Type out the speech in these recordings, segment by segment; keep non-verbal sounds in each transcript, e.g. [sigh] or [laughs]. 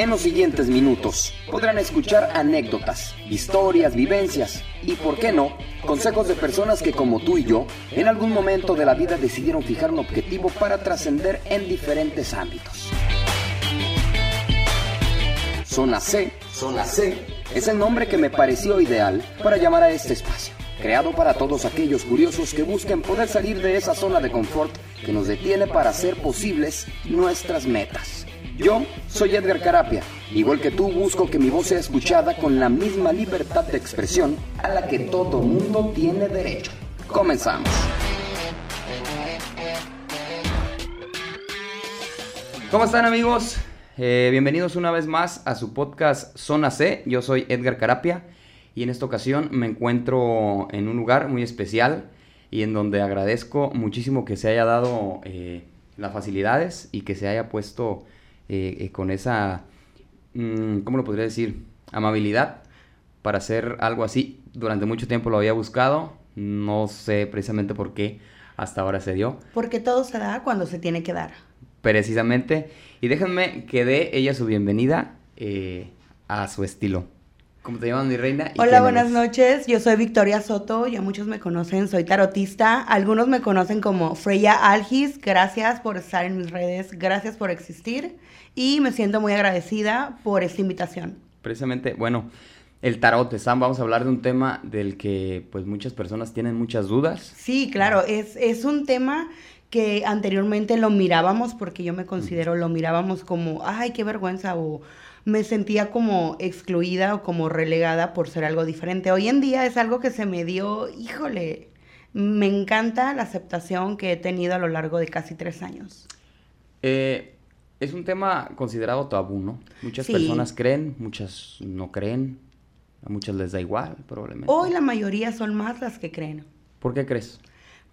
En los siguientes minutos podrán escuchar anécdotas, historias, vivencias y, por qué no, consejos de personas que como tú y yo, en algún momento de la vida decidieron fijar un objetivo para trascender en diferentes ámbitos. Zona C, Zona C, es el nombre que me pareció ideal para llamar a este espacio, creado para todos aquellos curiosos que busquen poder salir de esa zona de confort que nos detiene para hacer posibles nuestras metas. Yo soy Edgar Carapia. Igual que tú, busco que mi voz sea escuchada con la misma libertad de expresión a la que todo mundo tiene derecho. Comenzamos. ¿Cómo están amigos? Eh, bienvenidos una vez más a su podcast Zona C. Yo soy Edgar Carapia y en esta ocasión me encuentro en un lugar muy especial y en donde agradezco muchísimo que se haya dado eh, las facilidades y que se haya puesto eh, eh, con esa, mm, ¿cómo lo podría decir? Amabilidad para hacer algo así. Durante mucho tiempo lo había buscado, no sé precisamente por qué hasta ahora se dio. Porque todo se da cuando se tiene que dar. Precisamente. Y déjenme que dé ella su bienvenida a su estilo. ¿Cómo te llamas, mi reina? Hola, buenas noches. Yo soy Victoria Soto. Ya muchos me conocen. Soy tarotista. Algunos me conocen como Freya Algis. Gracias por estar en mis redes. Gracias por existir y me siento muy agradecida por esta invitación. Precisamente, bueno, el tarot, Sam, vamos a hablar de un tema del que pues muchas personas tienen muchas dudas. Sí, claro, es, es un tema que anteriormente lo mirábamos, porque yo me considero, lo mirábamos como, ay, qué vergüenza, o me sentía como excluida o como relegada por ser algo diferente. Hoy en día es algo que se me dio, híjole, me encanta la aceptación que he tenido a lo largo de casi tres años. Eh, es un tema considerado tabú, ¿no? Muchas personas creen, muchas no creen, a muchas les da igual, probablemente. Hoy la mayoría son más las que creen. ¿Por qué crees?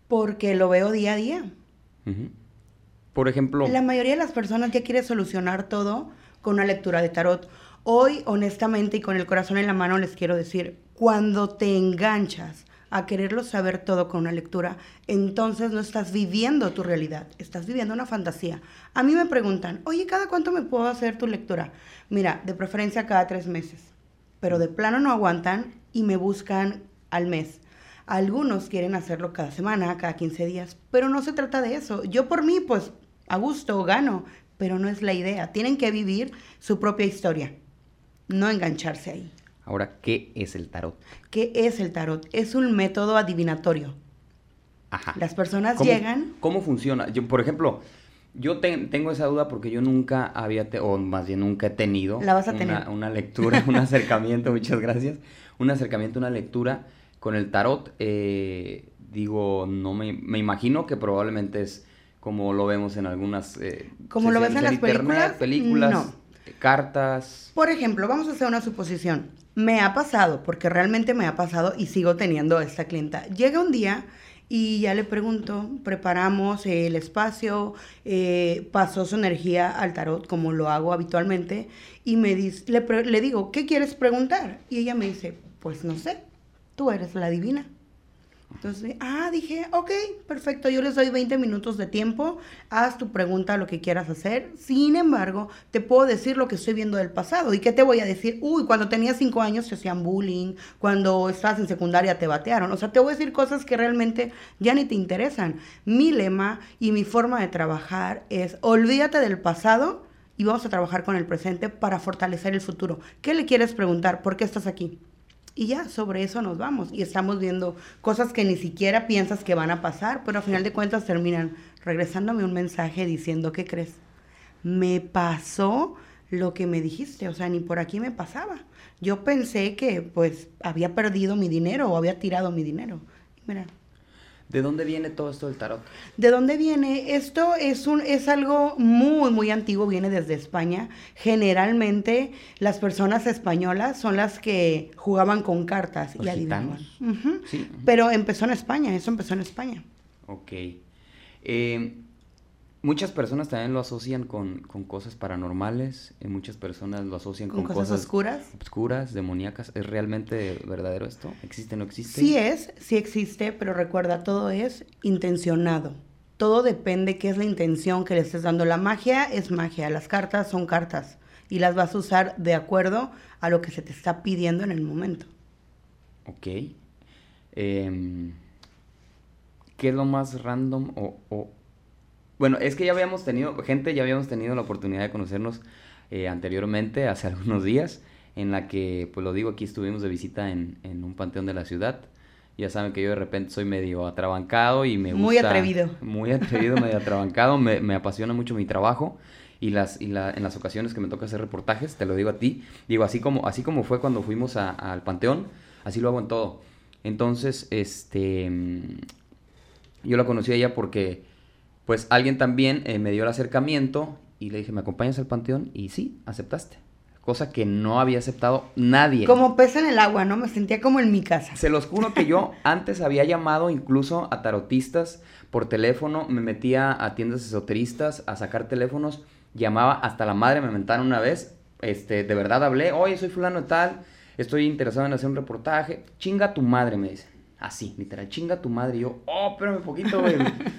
Porque lo veo día a día. Por ejemplo... La mayoría de las personas ya quiere solucionar todo con una lectura de tarot. Hoy, honestamente y con el corazón en la mano, les quiero decir, cuando te enganchas a quererlo saber todo con una lectura, entonces no estás viviendo tu realidad, estás viviendo una fantasía. A mí me preguntan, oye, ¿cada cuánto me puedo hacer tu lectura? Mira, de preferencia cada tres meses, pero de plano no aguantan y me buscan al mes. Algunos quieren hacerlo cada semana, cada 15 días, pero no se trata de eso. Yo por mí, pues, a gusto, gano, pero no es la idea. Tienen que vivir su propia historia, no engancharse ahí. Ahora, ¿qué es el tarot? ¿Qué es el tarot? Es un método adivinatorio. Ajá. Las personas llegan. ¿Cómo funciona? Yo, por ejemplo, yo tengo esa duda porque yo nunca había, o más bien nunca he tenido. La vas a una, tener. Una lectura, [laughs] un acercamiento, muchas gracias. Un acercamiento, una lectura con el tarot. Eh, digo, no me, me, imagino que probablemente es como lo vemos en algunas. Eh, como lo ves en las películas. películas. No. Cartas. Por ejemplo, vamos a hacer una suposición. Me ha pasado, porque realmente me ha pasado y sigo teniendo esta clienta. Llega un día y ya le pregunto, preparamos el espacio, eh, pasó su energía al tarot como lo hago habitualmente y me dice, le, le digo, ¿qué quieres preguntar? Y ella me dice, pues no sé, tú eres la divina. Entonces, ah, dije, ok, perfecto, yo les doy 20 minutos de tiempo, haz tu pregunta, lo que quieras hacer. Sin embargo, te puedo decir lo que estoy viendo del pasado. ¿Y qué te voy a decir? Uy, cuando tenías 5 años te hacían bullying, cuando estás en secundaria te batearon. O sea, te voy a decir cosas que realmente ya ni te interesan. Mi lema y mi forma de trabajar es, olvídate del pasado y vamos a trabajar con el presente para fortalecer el futuro. ¿Qué le quieres preguntar? ¿Por qué estás aquí? Y ya sobre eso nos vamos y estamos viendo cosas que ni siquiera piensas que van a pasar, pero al final de cuentas terminan regresándome un mensaje diciendo, ¿qué crees? Me pasó lo que me dijiste, o sea, ni por aquí me pasaba. Yo pensé que pues había perdido mi dinero o había tirado mi dinero. Mira, ¿De dónde viene todo esto del tarot? ¿De dónde viene? Esto es un es algo muy muy antiguo, viene desde España. Generalmente las personas españolas son las que jugaban con cartas y adivinaban. sí. Pero empezó en España, eso empezó en España. Ok. Eh, Muchas personas también lo asocian con, cosas paranormales, y muchas personas lo asocian con, cosas, oscuras. Oscuras, demoníacas. ¿Es realmente verdadero esto? ¿Existe o no existe? Sí es, sí existe, pero recuerda, todo es intencionado. Todo depende qué es la intención que le estés dando. La magia es magia, las cartas son cartas y las vas a usar de acuerdo a lo que se te está pidiendo en el momento. Ok. Em, ¿Qué es lo más random o, Bueno, es que ya habíamos tenido, gente, ya habíamos tenido la oportunidad de conocernos eh, anteriormente, hace [laughs] algunos días, en la que, pues lo digo, aquí estuvimos de visita en, en un panteón de la ciudad. Ya saben que yo de repente soy medio atrabancado y me gusta... Muy atrevido. Muy atrevido, medio [laughs] atrabancado. Me, me, apasiona mucho mi trabajo y, las, y la, en las ocasiones que me toca hacer reportajes, te lo digo a ti, digo, así como, así como fue cuando fuimos al Panteón, así lo hago en todo. Entonces, este, yo la conocí a ella porque, pues, alguien también eh, me dio el acercamiento y le dije, ¿me acompañas al Panteón? Y sí, aceptaste cosa que no había aceptado nadie. Como pez en el agua, ¿no? Me sentía como en mi casa. Se los juro que yo [laughs] antes había llamado incluso a tarotistas por teléfono, me metía a tiendas esoteristas a sacar teléfonos, llamaba hasta la madre, me mentaron una vez, este, de verdad hablé, oye, soy fulano de tal, estoy interesado en hacer un reportaje, chinga tu madre, me dice. Así, literal, chinga tu madre. Y yo, oh, espérame un poquito, güey.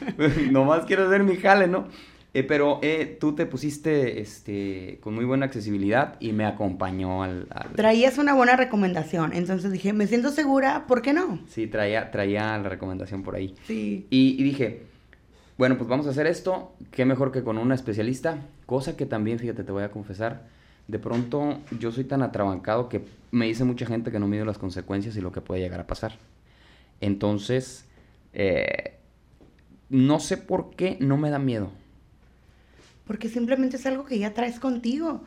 [laughs] Nomás quiero hacer mi jale, ¿no? Eh, pero eh, tú te pusiste este, con muy buena accesibilidad y me acompañó al, Traías una buena recomendación, entonces dije, me siento segura, ¿por qué no? Sí, traía, traía la recomendación por ahí. Sí. Y, dije, bueno, pues vamos a hacer esto, qué mejor que con una especialista, cosa que también, fíjate, te voy a confesar, de pronto yo soy tan atrabancado que me dice mucha gente que no mido las consecuencias y lo que puede llegar a pasar. Entonces, eh, no sé por qué no me da miedo porque simplemente es algo que ya traes contigo.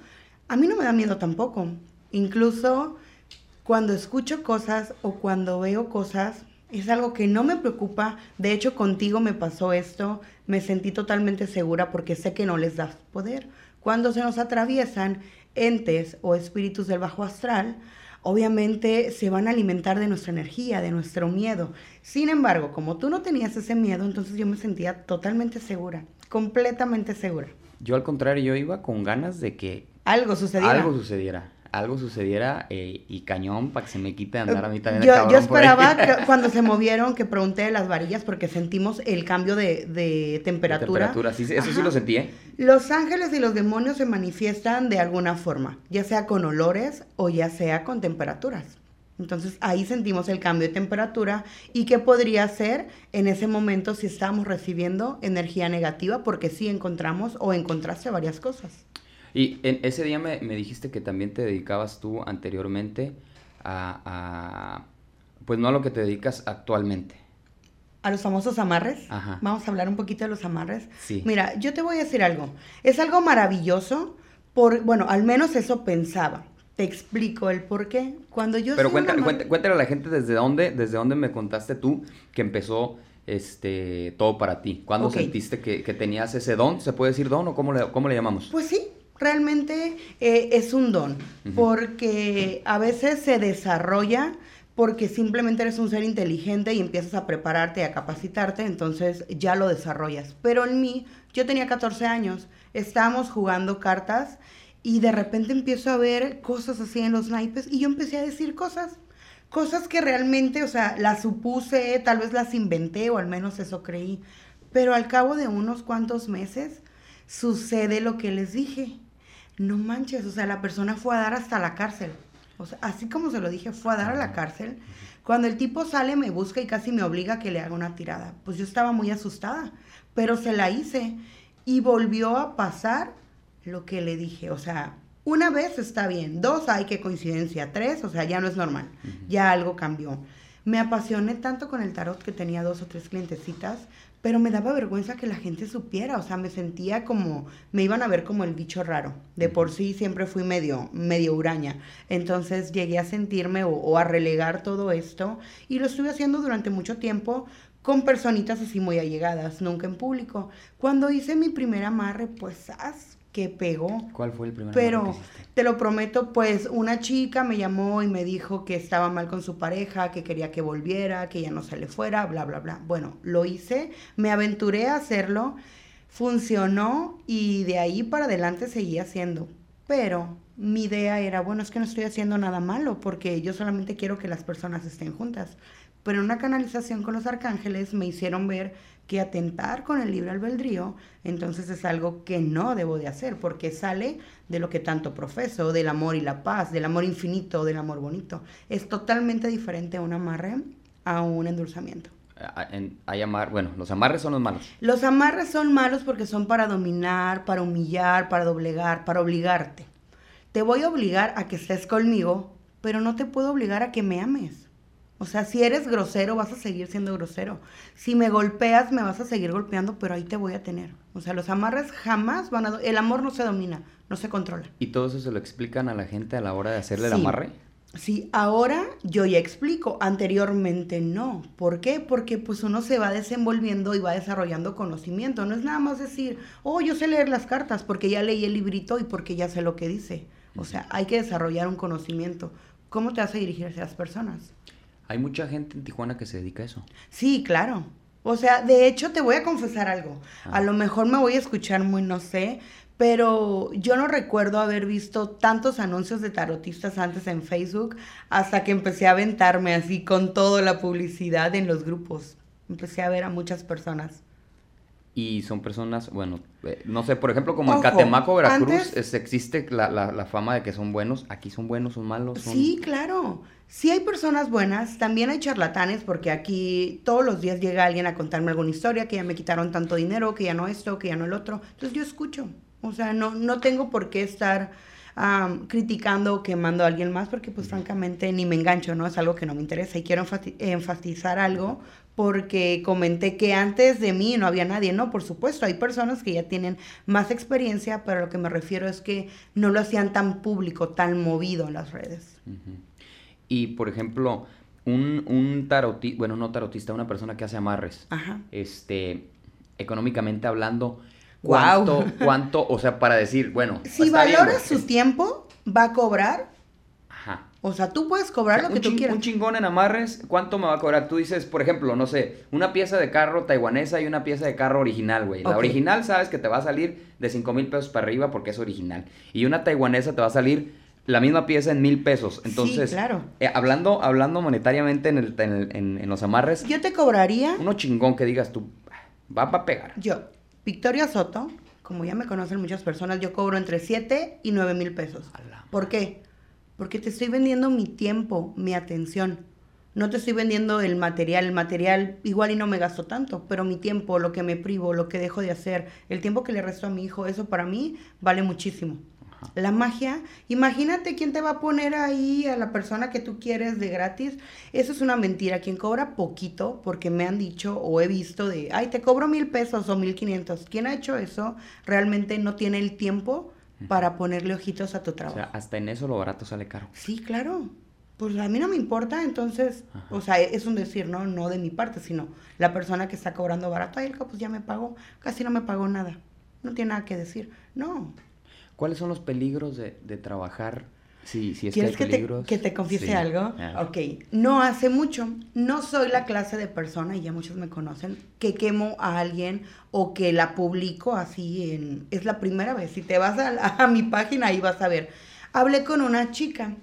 A mí no me da miedo tampoco. Incluso cuando escucho cosas o cuando veo cosas, es algo que no me preocupa. De hecho, contigo me pasó esto. Me sentí totalmente segura porque sé que no les das poder. Cuando se nos atraviesan entes o espíritus del bajo astral, obviamente se van a alimentar de nuestra energía, de nuestro miedo. Sin embargo, como tú no tenías ese miedo, entonces yo me sentía totalmente segura, completamente segura. Yo al contrario, yo iba con ganas de que algo sucediera. Algo sucediera. Algo sucediera eh, y cañón para que se me quite andar a mí también. Yo, yo esperaba [laughs] que cuando se movieron que pregunté de las varillas porque sentimos el cambio de, de temperatura. De temperatura, sí, eso sí lo sentí, ¿eh? Los ángeles y los demonios se manifiestan de alguna forma, ya sea con olores o ya sea con temperaturas. Entonces ahí sentimos el cambio de temperatura y qué podría ser en ese momento si estamos recibiendo energía negativa, porque sí encontramos o encontraste varias cosas. Y en ese día me, dijiste que también te dedicabas tú anteriormente a, pues no a lo que te dedicas actualmente. A los famosos amarres. Ajá. Vamos a hablar un poquito de los amarres. Sí. Mira, yo te voy a decir algo. Es algo maravilloso, por, bueno, al menos eso pensaba te explico el por qué. Cuando yo Pero cuéntale, cuéntale, a la gente desde dónde, desde dónde me contaste tú que empezó este todo para ti. ¿Cuándo sentiste que, tenías ese don? ¿Se puede decir don o cómo le, cómo le llamamos? Pues sí, realmente eh, es un don, porque a veces se desarrolla porque simplemente eres un ser inteligente y empiezas a prepararte y a capacitarte, entonces ya lo desarrollas. Pero en mí, yo tenía 14 años, estábamos jugando cartas y de repente empiezo a ver cosas así en los naipes y yo empecé a decir cosas, cosas que realmente, o sea, las supuse, tal vez las inventé o al menos eso creí. Pero al cabo de unos cuantos meses sucede lo que les dije. No manches, o sea, la persona fue a dar hasta la cárcel. O sea, así como se lo dije, fue a dar a la cárcel. Cuando el tipo sale, me busca y casi me obliga a que le haga una tirada. Pues yo estaba muy asustada, pero se la hice. Y volvió a pasar lo que le dije. O sea, una vez está bien, dos, hay que coincidencia, tres, o sea, ya no es normal, ya algo cambió. Me apasioné tanto con el tarot que tenía dos o tres clientecitas, pero me daba vergüenza que la gente supiera, o sea, me sentía como, me iban a ver como el bicho raro. De por sí siempre fui medio, medio huraña. Entonces llegué a sentirme o, a relegar todo esto y lo estuve haciendo durante mucho tiempo con personitas así muy allegadas, nunca en público. Cuando hice mi primer amarre, pues, haz que pegó. ¿Cuál fue el primer Pero te lo prometo, pues una chica me llamó y me dijo que estaba mal con su pareja, que quería que volviera, que ya no se le fuera, bla, bla, bla. Bueno, lo hice, me aventuré a hacerlo, funcionó y de ahí para adelante seguí haciendo. Pero mi idea era, bueno, es que no estoy haciendo nada malo porque yo solamente quiero que las personas estén juntas. Pero en una canalización con los arcángeles me hicieron ver que atentar con el libre albedrío, entonces es algo que no debo de hacer, porque sale de lo que tanto profeso, del amor y la paz, del amor infinito, del amor bonito. Es totalmente diferente a un amarre a un endulzamiento. hay amar, bueno, los amarres son los malos. Los amarres son malos porque son para dominar, para humillar, para doblegar, para obligarte. Te voy a obligar a que estés conmigo, pero no te puedo obligar a que me ames. O sea, si eres grosero, vas a seguir siendo grosero. Si me golpeas, me vas a seguir golpeando, pero ahí te voy a tener. O sea, los amarres jamás van a... El amor no se domina, no se controla. ¿Y todo eso se lo explican a la gente a la hora de hacerle el amarre? Sí, ahora yo ya explico, anteriormente no. ¿Por qué? Porque pues uno se va desenvolviendo y va desarrollando conocimiento. No es nada más decir, oh, yo sé leer las cartas porque ya leí el librito y porque ya sé lo que dice. O sea, hay que desarrollar un conocimiento. ¿Cómo te hace dirigirse a las personas? Hay mucha gente en Tijuana que se dedica a eso. Sí, claro. O sea, de hecho te voy a confesar algo. A ah. lo mejor me voy a escuchar muy, no sé, pero yo no recuerdo haber visto tantos anuncios de tarotistas antes en Facebook hasta que empecé a aventarme así con toda la publicidad en los grupos. Empecé a ver a muchas personas. Y son personas, bueno, eh, no sé, por ejemplo, como en Catemaco, Veracruz, existe la, la, fama de que son buenos. Aquí son buenos, son malos. Sí, claro. Sí hay personas buenas, también hay charlatanes, porque aquí todos los días llega alguien a contarme alguna historia, que ya me quitaron tanto dinero, que ya no esto, que ya no el otro. Entonces yo escucho. O sea, no, no tengo por qué estar criticando o quemando a alguien más porque pues francamente ni me engancho, ¿no? Es algo que no me interesa y quiero enfatizar algo porque comenté que antes de mí no había nadie, no, por supuesto, hay personas que ya tienen más experiencia, pero lo que me refiero es que no lo hacían tan público, tan movido en las redes. Y por ejemplo, un, un tarotista, bueno, no tarotista, una persona que hace amarres, este, económicamente hablando, ¿Cuánto, cuánto, o sea, para decir, bueno. [laughs] Si valora su tiempo, va a cobrar. Ajá. O sea, tú puedes cobrar lo que tú quieras. Un chingón en amarres, ¿cuánto me va a cobrar? Tú dices, por ejemplo, no sé, una pieza de carro taiwanesa y una pieza de carro original, güey. La original sabes que te va a salir de 5 mil pesos para arriba porque es original. Y una taiwanesa te va a salir la misma pieza en mil pesos. Entonces, sí, claro. Eh, hablando, hablando monetariamente en, el, en, en, los amarres. Yo te cobraría. Uno chingón que digas tú, va a pegar. Yo, Victoria Soto, como ya me conocen muchas personas, yo cobro entre 7 y 9 mil pesos. ¿Por qué? Porque te estoy vendiendo mi tiempo, mi atención. No te estoy vendiendo el material. El material igual y no me gasto tanto, pero mi tiempo, lo que me privo, lo que dejo de hacer, el tiempo que le resto a mi hijo, eso para mí vale muchísimo. La magia, imagínate quién te va a poner ahí a la persona que tú quieres de gratis. Eso es una mentira. Quien cobra poquito, porque me han dicho o he visto de, ay, te cobro mil pesos o mil quinientos. Quien ha hecho eso realmente no tiene el tiempo para ponerle ojitos a tu trabajo. O sea, hasta en eso lo barato sale caro. Sí, claro. Pues a mí no me importa, entonces, o sea, es un decir, ¿no? No de mi parte, sino la persona que está cobrando barato, ay, pues ya me pagó, casi no me pagó nada. No tiene nada que decir. No, ¿Cuáles son los peligros de, trabajar? Si, si es ¿Quieres que, te, que te confiese algo? Ah. Ok, no hace mucho, no soy la clase de persona, y ya muchos me conocen, que quemo a alguien o que la publico así en... Es la primera vez, si te vas a, a mi página ahí vas a ver. Hablé con una chica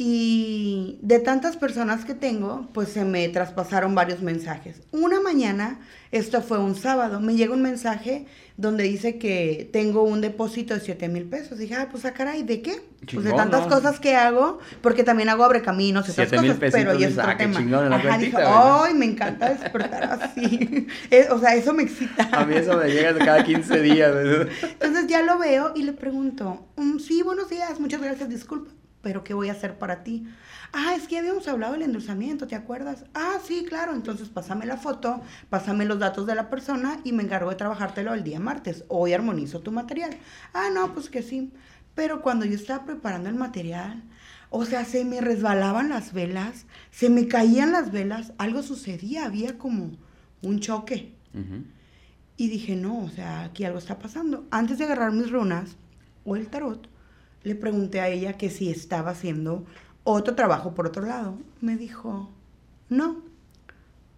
y de tantas personas que tengo, pues se me traspasaron varios mensajes. Una mañana, esto fue un sábado, me llega un mensaje donde dice que tengo un depósito de 7 mil pesos. Dije, ah, pues a ah, caray, ¿de qué? pues de tantas cosas que hago, porque también hago abrecaminos y otras cosas, pero ya es otro tema. Ajá, dije, ay, me encanta despertar así. [laughs] o sea, eso me excita. A mí eso me llega cada 15 días. Entonces ya lo veo y le pregunto, mm, sí, buenos días, muchas gracias, disculpa pero ¿qué voy a hacer para ti? Ah, es que habíamos hablado del endulzamiento, ¿te acuerdas? Ah, sí, claro, entonces pásame la foto, pásame los datos de la persona y me encargo de trabajártelo el día martes. Hoy armonizo tu material. Ah, no, pues que sí. Pero cuando yo estaba preparando el material, o sea, se me resbalaban las velas, se me caían las velas, algo sucedía, había como un choque. Y dije, no, o sea, aquí algo está pasando. Antes de agarrar mis runas o el tarot, le pregunté a ella que si estaba haciendo otro trabajo por otro lado. Me dijo, no.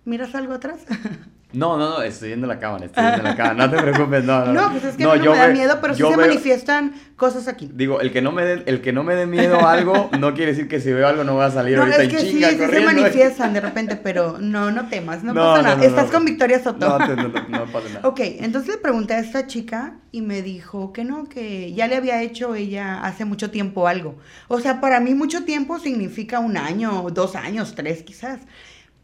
¿Miras algo atrás? [laughs] No, no, no, estoy viendo la cámara, estoy viendo la cámara, no te preocupes, no, no. No, pues es que no, no me da miedo, pero sí se manifiestan cosas aquí. Digo, el que no me dé, el que no me dé miedo a algo, no quiere decir que si veo algo no va a salir no, ahorita es que en chinga sí, sí se manifiestan de repente, [laughs] pero no, no temas, no, pasa nada. Estás con Victoria Soto. No, no, no, pasa nada. ok, entonces le pregunté a esta chica y me dijo que no, que ya le había hecho ella hace mucho tiempo algo. O sea, para mí mucho tiempo significa un año, dos años, tres quizás.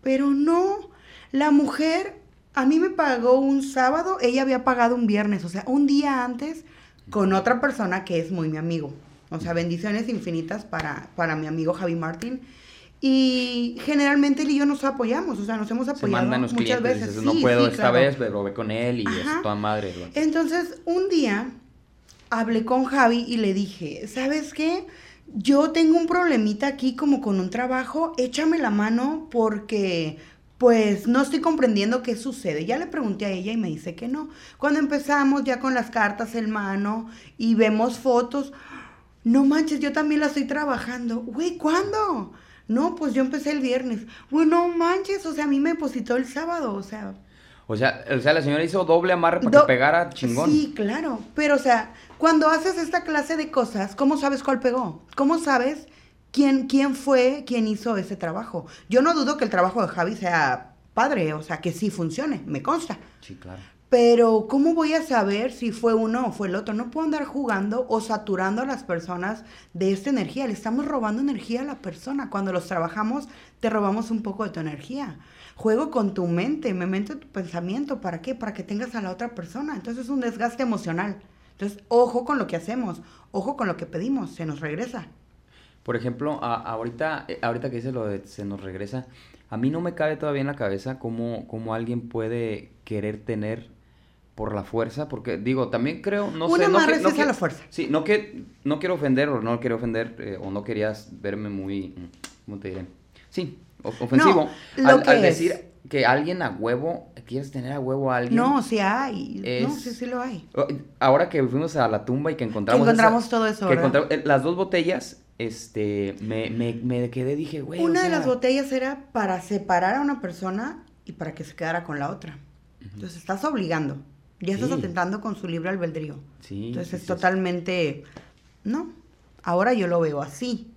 Pero no, la mujer a mí me pagó un sábado, ella había pagado un viernes, o sea, un día antes con otra persona que es muy mi amigo. O sea, bendiciones infinitas para, para mi amigo Javi Martín. Y generalmente él y yo nos apoyamos, o sea, nos hemos apoyado muchas veces. no puedo esta vez, pero ve con él y es toda madre. Entonces, un día hablé con Javi y le dije, ¿sabes qué? Yo tengo un problemita aquí como con un trabajo, échame la mano porque pues no estoy comprendiendo qué sucede. Ya le pregunté a ella y me dice que no. Cuando empezamos ya con las cartas en mano y vemos fotos, no manches, yo también la estoy trabajando. Güey, ¿cuándo? No, pues yo empecé el viernes. Güey, no manches, o sea, a mí me depositó el sábado, o sea. O sea, o sea la señora hizo doble amarre para que pegara chingón. Sí, claro. Pero, o sea, cuando haces esta clase de cosas, ¿cómo sabes cuál pegó? ¿Cómo sabes quién, quién fue quien hizo ese trabajo. Yo no dudo que el trabajo de Javi sea padre, o sea, que sí funcione, me consta. Sí, claro. Pero, ¿cómo voy a saber si fue uno o fue el otro? No puedo andar jugando o saturando a las personas de esta energía. Le estamos robando energía a la persona. Cuando los trabajamos, te robamos un poco de tu energía. Juego con tu mente, me meto tu pensamiento. ¿Para qué? Para que tengas a la otra persona. Entonces es un desgaste emocional. Entonces, ojo con lo que hacemos, ojo con lo que pedimos, se nos regresa. Por ejemplo, ahorita, eh, ahorita que dice lo de se nos regresa, a mí no me cabe todavía en la cabeza cómo, cómo alguien puede querer tener por la fuerza, porque digo, también creo, no Una sé, no, que, no la fuerza. Sí, no que no quiero ofender o no quiero ofender eh, o no querías verme muy, ¿cómo te diré? Sí, ofensivo al, decir que alguien a huevo, quieres tener a huevo a alguien. No, sí hay. no, sí, sí lo hay. Ahora que fuimos a la tumba y que encontramos. encontramos todo eso. Que eh, las dos botellas este, me, me, me quedé, dije, güey. Una de las botellas era para separar a una persona y para que se quedara con la otra. Entonces estás obligando. Ya estás atentando con su libre albedrío. Sí. Entonces es totalmente. No. Ahora yo lo veo así.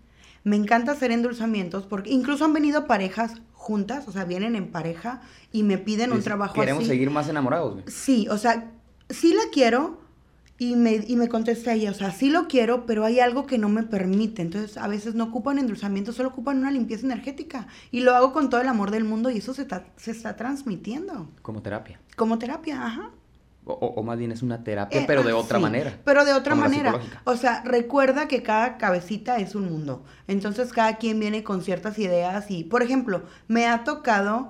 Me encanta hacer endulzamientos porque incluso han venido parejas juntas, o sea, vienen en pareja y me piden un trabajo queremos así. Queremos seguir más enamorados, güey. Sí, o sea, sí la quiero, y me, y me contesta ella, o sea, sí lo quiero, pero hay algo que no me permite. Entonces, a veces no ocupan endulzamiento, solo ocupan una limpieza energética. Y lo hago con todo el amor del mundo y eso se está, se está transmitiendo. Como terapia. Como terapia, ajá. O, más bien es una terapia, eh, pero de ah, otra manera. Pero de otra manera. O sea, recuerda que cada cabecita es un mundo. Entonces, cada quien viene con ciertas ideas y, por ejemplo, me ha tocado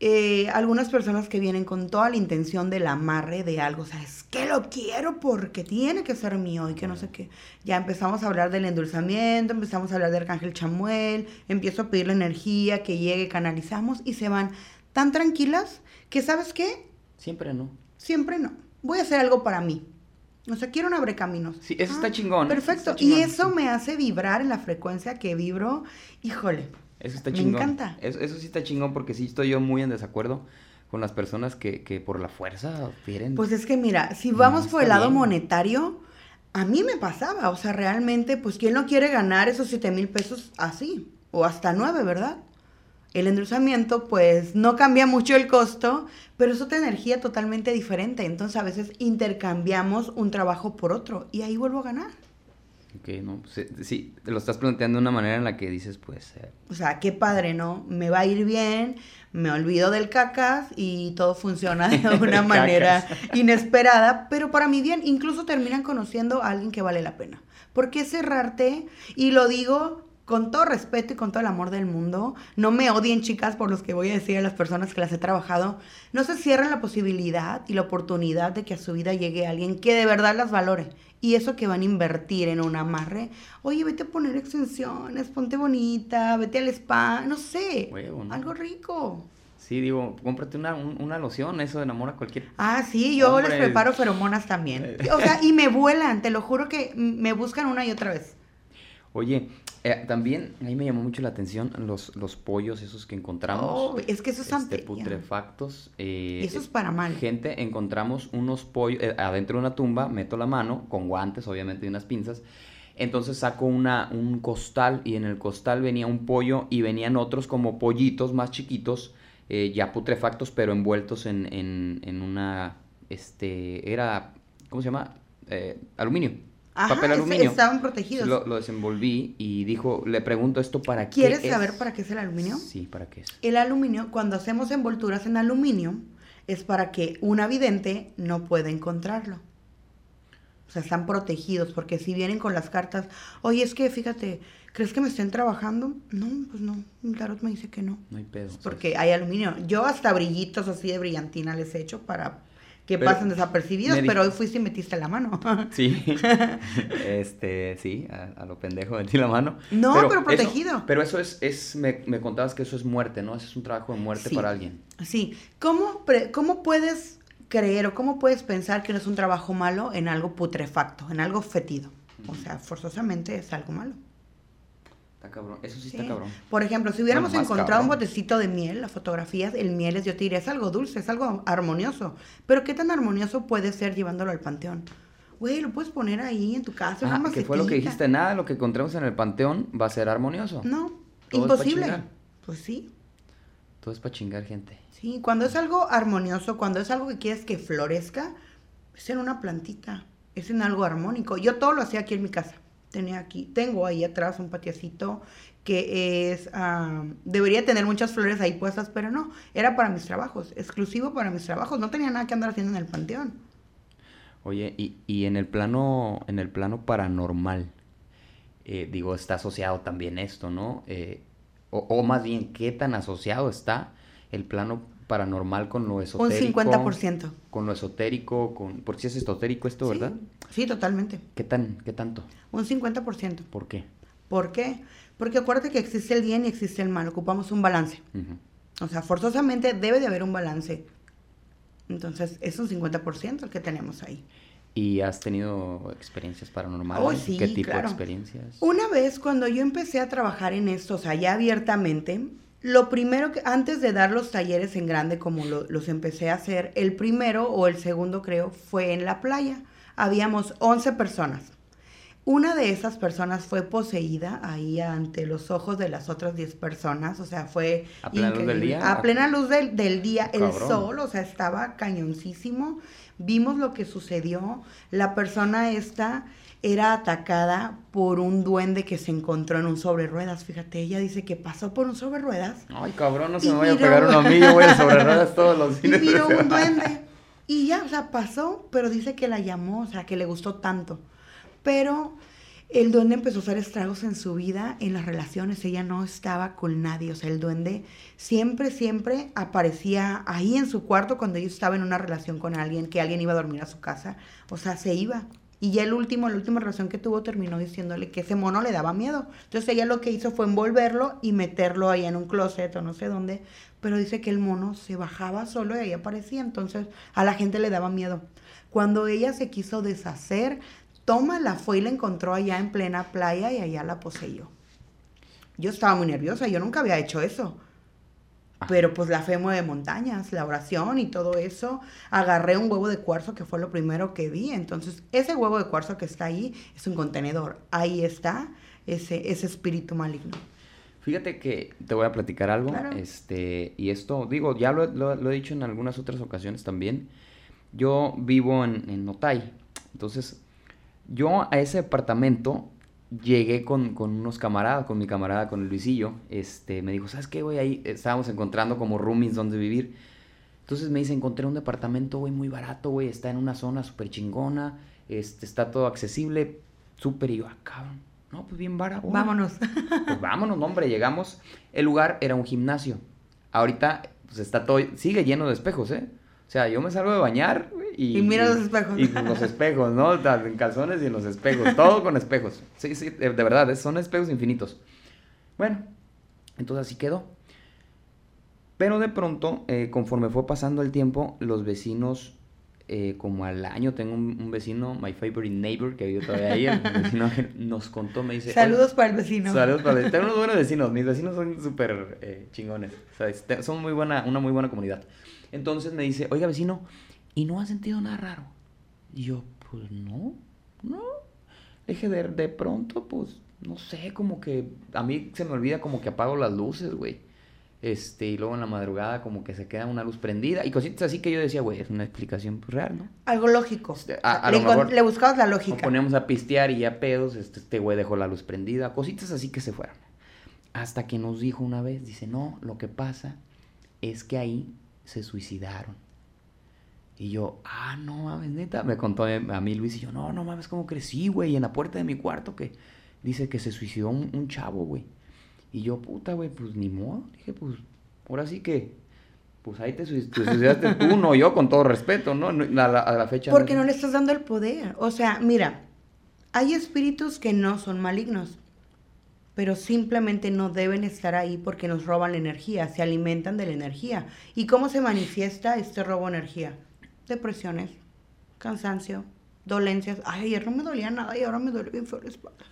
eh, algunas personas que vienen con toda la intención del amarre de algo, o sea, es que lo quiero porque tiene que ser mío y que no sé qué. Ya empezamos a hablar del endulzamiento, empezamos a hablar de Arcángel Chamuel, empiezo a pedir la energía que llegue, canalizamos y se van tan tranquilas que, ¿sabes qué? Siempre no. Siempre no. Voy a hacer algo para mí. O sea, quiero un abrecaminos. Sí, eso está ah, chingón. Perfecto. Y eso me hace vibrar en la frecuencia que vibro. Híjole, eso está chingón. Me encanta. Eso, sí está chingón porque sí estoy yo muy en desacuerdo con las personas que, que por la fuerza quieren. Pues es que mira, si vamos por el lado monetario, a mí me pasaba. O sea, realmente, pues, ¿quién no quiere ganar esos 7 mil pesos así? O hasta 9, ¿verdad? El endulzamiento, pues, no cambia mucho el costo, pero es otra energía totalmente diferente. Entonces, a veces intercambiamos un trabajo por otro y ahí vuelvo a ganar. Ok, no, sí, te lo estás planteando de una manera en la que dices, pues... Eh, o sea, qué padre, ¿no? Me va a ir bien, me olvido del cacas y todo funciona de [laughs] una manera inesperada, pero para mí bien, incluso terminan conociendo a alguien que vale la pena. ¿Por qué cerrarte? Y lo digo con todo respeto y con todo el amor del mundo, no me odien chicas por los que voy a decir a las personas que las he trabajado, no se cierren la posibilidad y la oportunidad de que a su vida llegue alguien que de verdad las valore y eso que van a invertir en un amarre, oye, vete a poner extensiones, ponte bonita, vete al spa, no sé, algo rico. Sí, digo, cómprate una, una loción, eso enamora a cualquier. Ah, sí, yo les preparo feromonas también. O sea, y me vuelan, te lo juro que me buscan una y otra vez. Oye, Eh, también, ahí me llamó mucho la atención los, los pollos esos que encontramos. Oh, es que eso es este, putrefactos. eh, eso es para mal. Gente, encontramos unos pollos eh, adentro de una tumba, meto la mano, con guantes, obviamente, y unas pinzas. Entonces saco una, un costal y en el costal venía un pollo y venían otros como pollitos más chiquitos, eh, ya putrefactos, pero envueltos en, en, en una, este, era, ¿cómo se llama? Eh, aluminio. Ajá, papel aluminio. estaban protegidos. Lo, lo desenvolví y dijo, le pregunto esto para qué ¿Quieres es?". saber para qué es el aluminio? Sí, ¿para qué es? El aluminio, cuando hacemos envolturas en aluminio, es para que un vidente no pueda encontrarlo. O sea, están protegidos, porque si vienen con las cartas, oye, es que fíjate, ¿crees que me estén trabajando? No, pues no, el tarot me dice que no. No hay pedo. ¿sabes? Porque hay aluminio. Yo hasta brillitos así de brillantina les he hecho para que Pero pasen desapercibidos, pero hoy fuiste y metiste la mano. Sí, [laughs] este, sí, a, a lo pendejo metí la mano. No, pero eso- protegido. pero eso es, es me, me contabas que eso es muerte, ¿no? Ese es un trabajo de muerte Sí. para alguien. Sí, ¿Cómo, pre- ¿cómo puedes creer o cómo puedes pensar que no es un trabajo malo en algo putrefacto, en algo fetido? O sea, forzosamente es algo malo. Está cabrón, eso sí, Sí. está cabrón. Por ejemplo, si hubiéramos Bueno, encontrado un botecito de miel, las fotografías, el miel es, yo te diría, es algo dulce, es algo armonioso. Pero ¿qué tan armonioso puede ser llevándolo al panteón? Güey, lo puedes poner ahí en tu casa, Ah, una que fue lo que dijiste, nada de lo que encontremos en el panteón va a ser armonioso. No, Todo imposible. Pues sí. Todo es para chingar gente. Sí, cuando es algo armonioso, cuando es algo que quieres que florezca, es en una plantita, es en algo armónico. Yo todo lo hacía aquí en mi casa. Tenía aquí, tengo ahí atrás un patiacito que es, debería tener muchas flores ahí puestas, pero no, era para mis trabajos, exclusivo para mis trabajos, no tenía nada que andar haciendo en el panteón. Oye, y, y en el plano, en el plano paranormal, eh, digo, está asociado también esto, ¿no? Eh, o, o más bien, ¿qué tan asociado está el plano paranormal con lo Un esotérico? 50%. Con lo esotérico, con... Por si es esotérico esto, Sí, ¿verdad? Sí, totalmente. ¿Qué tan, qué tanto? Un 50%. ¿Por qué? ¿Por qué? Porque acuérdate que existe el bien y existe el mal, ocupamos un balance. O sea, forzosamente debe de haber un balance. Entonces, es un 50% el que tenemos ahí. ¿Y has tenido experiencias paranormales? Oh, sí, ¿Qué tipo claro. de experiencias? Una vez cuando yo empecé a trabajar en esto, o sea, ya abiertamente, lo primero que, antes de dar los talleres en grande como lo- los empecé a hacer, el primero o el segundo creo fue en la playa. Habíamos 11 personas. Una de esas personas fue poseída ahí ante los ojos de las otras 10 personas, o sea, fue ¿A plena luz del increíble. día? A plena luz del, del día, el sol, o sea, estaba cañoncísimo. Vimos lo que sucedió. La persona esta era atacada por un duende que se encontró en un sobre ruedas. Fíjate, ella dice que pasó por un sobre ruedas Ay, cabrón, no se Y me vaya a miró- pegar uno a mí, yo voy a sobre ruedas todos los [laughs] y fines de miró un duende. Y ya, o sea, pasó, pero dice que la llamó, o sea, que le gustó tanto. Pero el duende empezó a hacer estragos en su vida, en las relaciones. Ella no estaba con nadie. O sea, el duende siempre, siempre aparecía ahí en su cuarto cuando ella estaba en una relación con alguien, que alguien iba a dormir a su casa. O sea, se iba. Y ya el último, la última relación que tuvo terminó diciéndole que ese mono le daba miedo. Entonces ella lo que hizo fue envolverlo y meterlo ahí en un closet o no sé dónde. Pero dice que el mono se bajaba solo y ahí aparecía. Entonces a la gente le daba miedo. Cuando ella se quiso deshacer, toma la fue y la encontró allá en plena playa y allá la poseyó. Yo estaba muy nerviosa, yo nunca había hecho eso. Pero pues la fe mueve montañas, la oración y todo eso. Agarré un huevo de cuarzo que fue lo primero que vi. Entonces, ese huevo de cuarzo que está ahí es un contenedor. Ahí está ese, ese espíritu maligno. Fíjate que te voy a platicar algo, Claro. este, y esto, digo, ya lo, lo- lo he dicho en algunas otras ocasiones también. Yo vivo en, en Otay, entonces yo a ese departamento llegué con, con unos camaradas, con mi camarada, con el Luisillo, este, me dijo, ¿sabes qué, güey? Ahí estábamos encontrando como roomies donde vivir. Entonces me dice, encontré un departamento, güey, muy barato, güey, está en una zona súper chingona, este, está todo accesible, súper, y yo, ah, cabrón, no, pues bien barato. Vámonos. Pues vámonos, no, hombre, llegamos. El lugar era un gimnasio. Ahorita, pues está todo, sigue lleno de espejos, ¿eh? O sea, yo me salgo de bañar y... Y mira los espejos. Y con los espejos, ¿no? En calzones y en los espejos. Todo con espejos. Sí, sí, de, de verdad, es- son espejos infinitos. Bueno, entonces así quedó. Pero de pronto, eh, conforme fue pasando el tiempo, los vecinos eh, como al año, tengo un, vecino, my favorite neighbor, que vive todavía ahí, el vecino [laughs] nos contó, me dice... Saludos para el vecino. Saludos para el vecino. Tengo unos buenos vecinos, mis vecinos son [laughs] súper eh, chingones, o sea, son muy buena, una muy buena comunidad. Entonces me dice, oiga vecino, ¿y no ha sentido nada raro? Y yo, pues no, no. Deje de, de pronto, pues, no sé, como que a mí se me olvida como que apago las luces, güey. Este, y luego en la madrugada como que se queda una luz prendida y cositas así que yo decía, güey, es una explicación pues, real, ¿no? Algo lógico. Este, le, le, buscabas la lógica. Nos poníamos a pistear y ya pedos, este, este güey dejó la luz prendida, cositas así que se fueron. Hasta que nos dijo una vez, dice, no, lo que pasa es que ahí se suicidaron. Y yo, ah, no mames, neta. Me contó a mí Luis y yo, no, no mames, ¿cómo crecí, güey? En la puerta de mi cuarto que dice que se suicidó un, un chavo, güey. Y yo, puta, güey, pues ni modo. Dije, pues, ahora sí que, pues ahí te, suicidaste tú, no yo, con todo respeto, ¿no? A la, fecha. Porque no, le estás dando el poder. O sea, mira, hay espíritus que no son malignos, pero simplemente no deben estar ahí porque nos roban la energía, se alimentan de la energía. ¿Y cómo se manifiesta este robo de energía? Depresiones, cansancio, dolencias. Ay, ayer no me dolía nada y ahora me duele bien feo la espalda.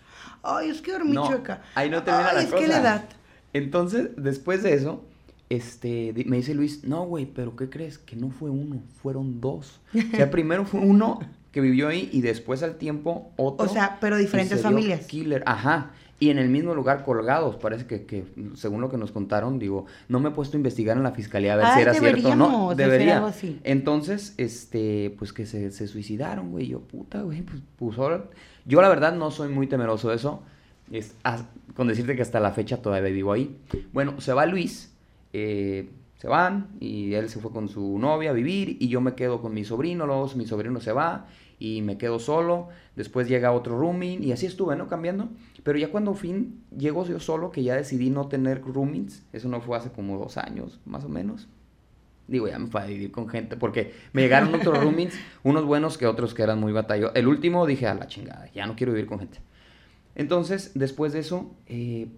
Ay, es que dormí chueca. Ahí no termina Ay, la es cosa. que la edad. Entonces, después de eso, este, me dice Luis, no, güey, pero ¿qué crees? Que no fue uno, fueron dos. O sea, [laughs] primero fue uno que vivió ahí y después al tiempo otro. O sea, pero diferentes familias. Killer, ajá. Y en el mismo lugar colgados, parece que, que, según lo que nos contaron, digo, no me he puesto a investigar en la fiscalía a ver si era cierto o no. Debería. Entonces, este, pues que se, se suicidaron, güey. Yo, puta, güey, pues, pues yo la verdad no soy muy temeroso de eso. Es, con decirte que hasta la fecha todavía vivo ahí. Bueno, se va Luis, eh, se van y él se fue con su novia a vivir y yo me quedo con mi sobrino, luego mi sobrino se va y me quedo solo. Después llega otro rooming y así estuve, ¿no? Cambiando. Pero ya cuando fin llego yo solo, que ya decidí no tener roomings, eso no fue hace como dos años, más o menos. Digo, ya me fue a vivir con gente, porque me llegaron [laughs] otros roomings, unos buenos que otros que eran muy batallos. El último dije, a la chingada, ya no quiero vivir con gente. Entonces, después de eso, eh,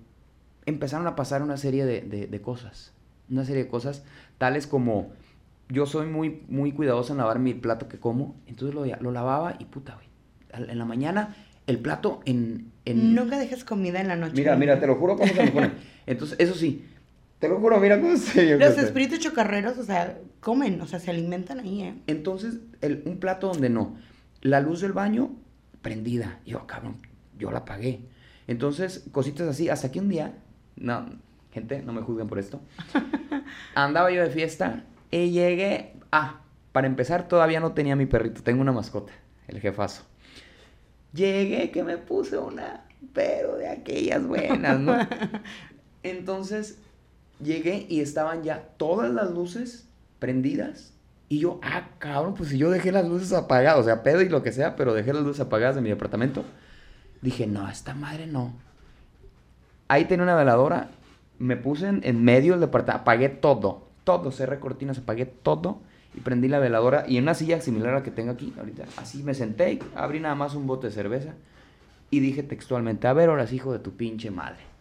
empezaron a pasar una serie de, de, cosas. Una serie de cosas tales como, yo soy muy, muy cuidadoso en lavar mi plato que como, entonces lo, lo lavaba y puta, güey. En la mañana, el plato en, en... Nunca dejes comida en la noche. Mira, mira, te lo juro cómo se me pone. [laughs] Entonces, eso sí, te lo juro, mira cómo se Los espíritus chocarreros, o sea, comen, o sea, se alimentan ahí, ¿eh? Entonces, el, un plato donde no. La luz del baño prendida. Yo, cabrón, yo la apagué. Entonces, cositas así, hasta que un día, no, gente, no me juzguen por esto. [laughs] Andaba yo de fiesta y llegué. Ah, para empezar, todavía no tenía mi perrito, tengo una mascota, el jefazo. Llegué que me puse una, pero de aquellas buenas, ¿no? [laughs] Entonces, llegué y estaban ya todas las luces prendidas. Y yo, ah, cabrón, pues si yo dejé las luces apagadas, o sea, pedo y lo que sea, pero dejé las luces apagadas de mi departamento. Dije, no, esta madre no. Ahí tenía una veladora, me puse en, medio del departamento, apagué todo, todo, cerré cortinas, apagué todo y prendí la veladora y en una silla similar a la que tengo aquí ahorita, así me senté, abrí nada más un bote de cerveza y dije textualmente, a ver, ahora hijo de tu pinche madre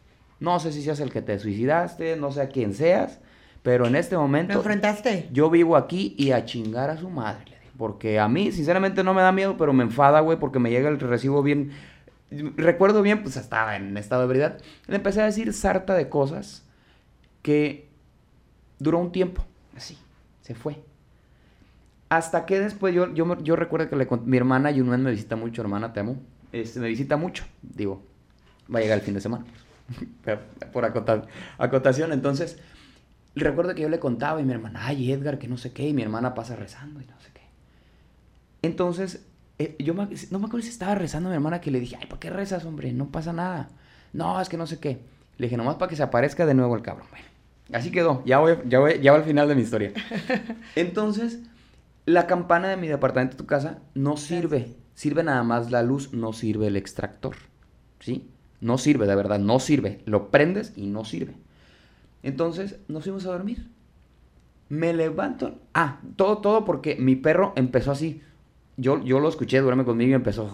no sé si seas el que te suicidaste, no sé a quién seas, pero en este momento... ¿Me enfrentaste? Yo vivo aquí y a chingar a su madre, le dije. Porque a mí, sinceramente, no me da miedo, pero me enfada, güey, porque me llega el recibo bien... Recuerdo bien, pues estaba en estado de ebriedad. Le empecé a decir sarta de cosas que duró un tiempo, así, se fue. Hasta que después yo, yo, yo recuerdo que le, mi hermana Yunuan me visita mucho, hermana, te amo. Este, me visita mucho, digo, va a llegar el fin de semana. [laughs] por acotación. Entonces, recuerdo que yo le contaba y mi hermana, ay, Edgar, que no sé qué, y mi hermana pasa rezando y no sé qué. Entonces, eh, yo no me acuerdo si estaba rezando a mi hermana que le dije, ay, ¿para qué rezas, hombre? No pasa nada. No, es que no sé qué. Le dije, nomás para que se aparezca de nuevo el cabrón. Bueno, así quedó. Ya voy, ya voy, ya voy al final de mi historia. [laughs] Entonces, la campana de mi departamento, tu casa, no sirve. Sirve nada más la luz, no sirve el extractor. ¿Sí? No sirve, de verdad, no sirve. Lo prendes y no sirve. Entonces nos fuimos a dormir. Me levanto. Ah, todo, todo porque mi perro empezó así. Yo, yo lo escuché, duerme conmigo y empezó.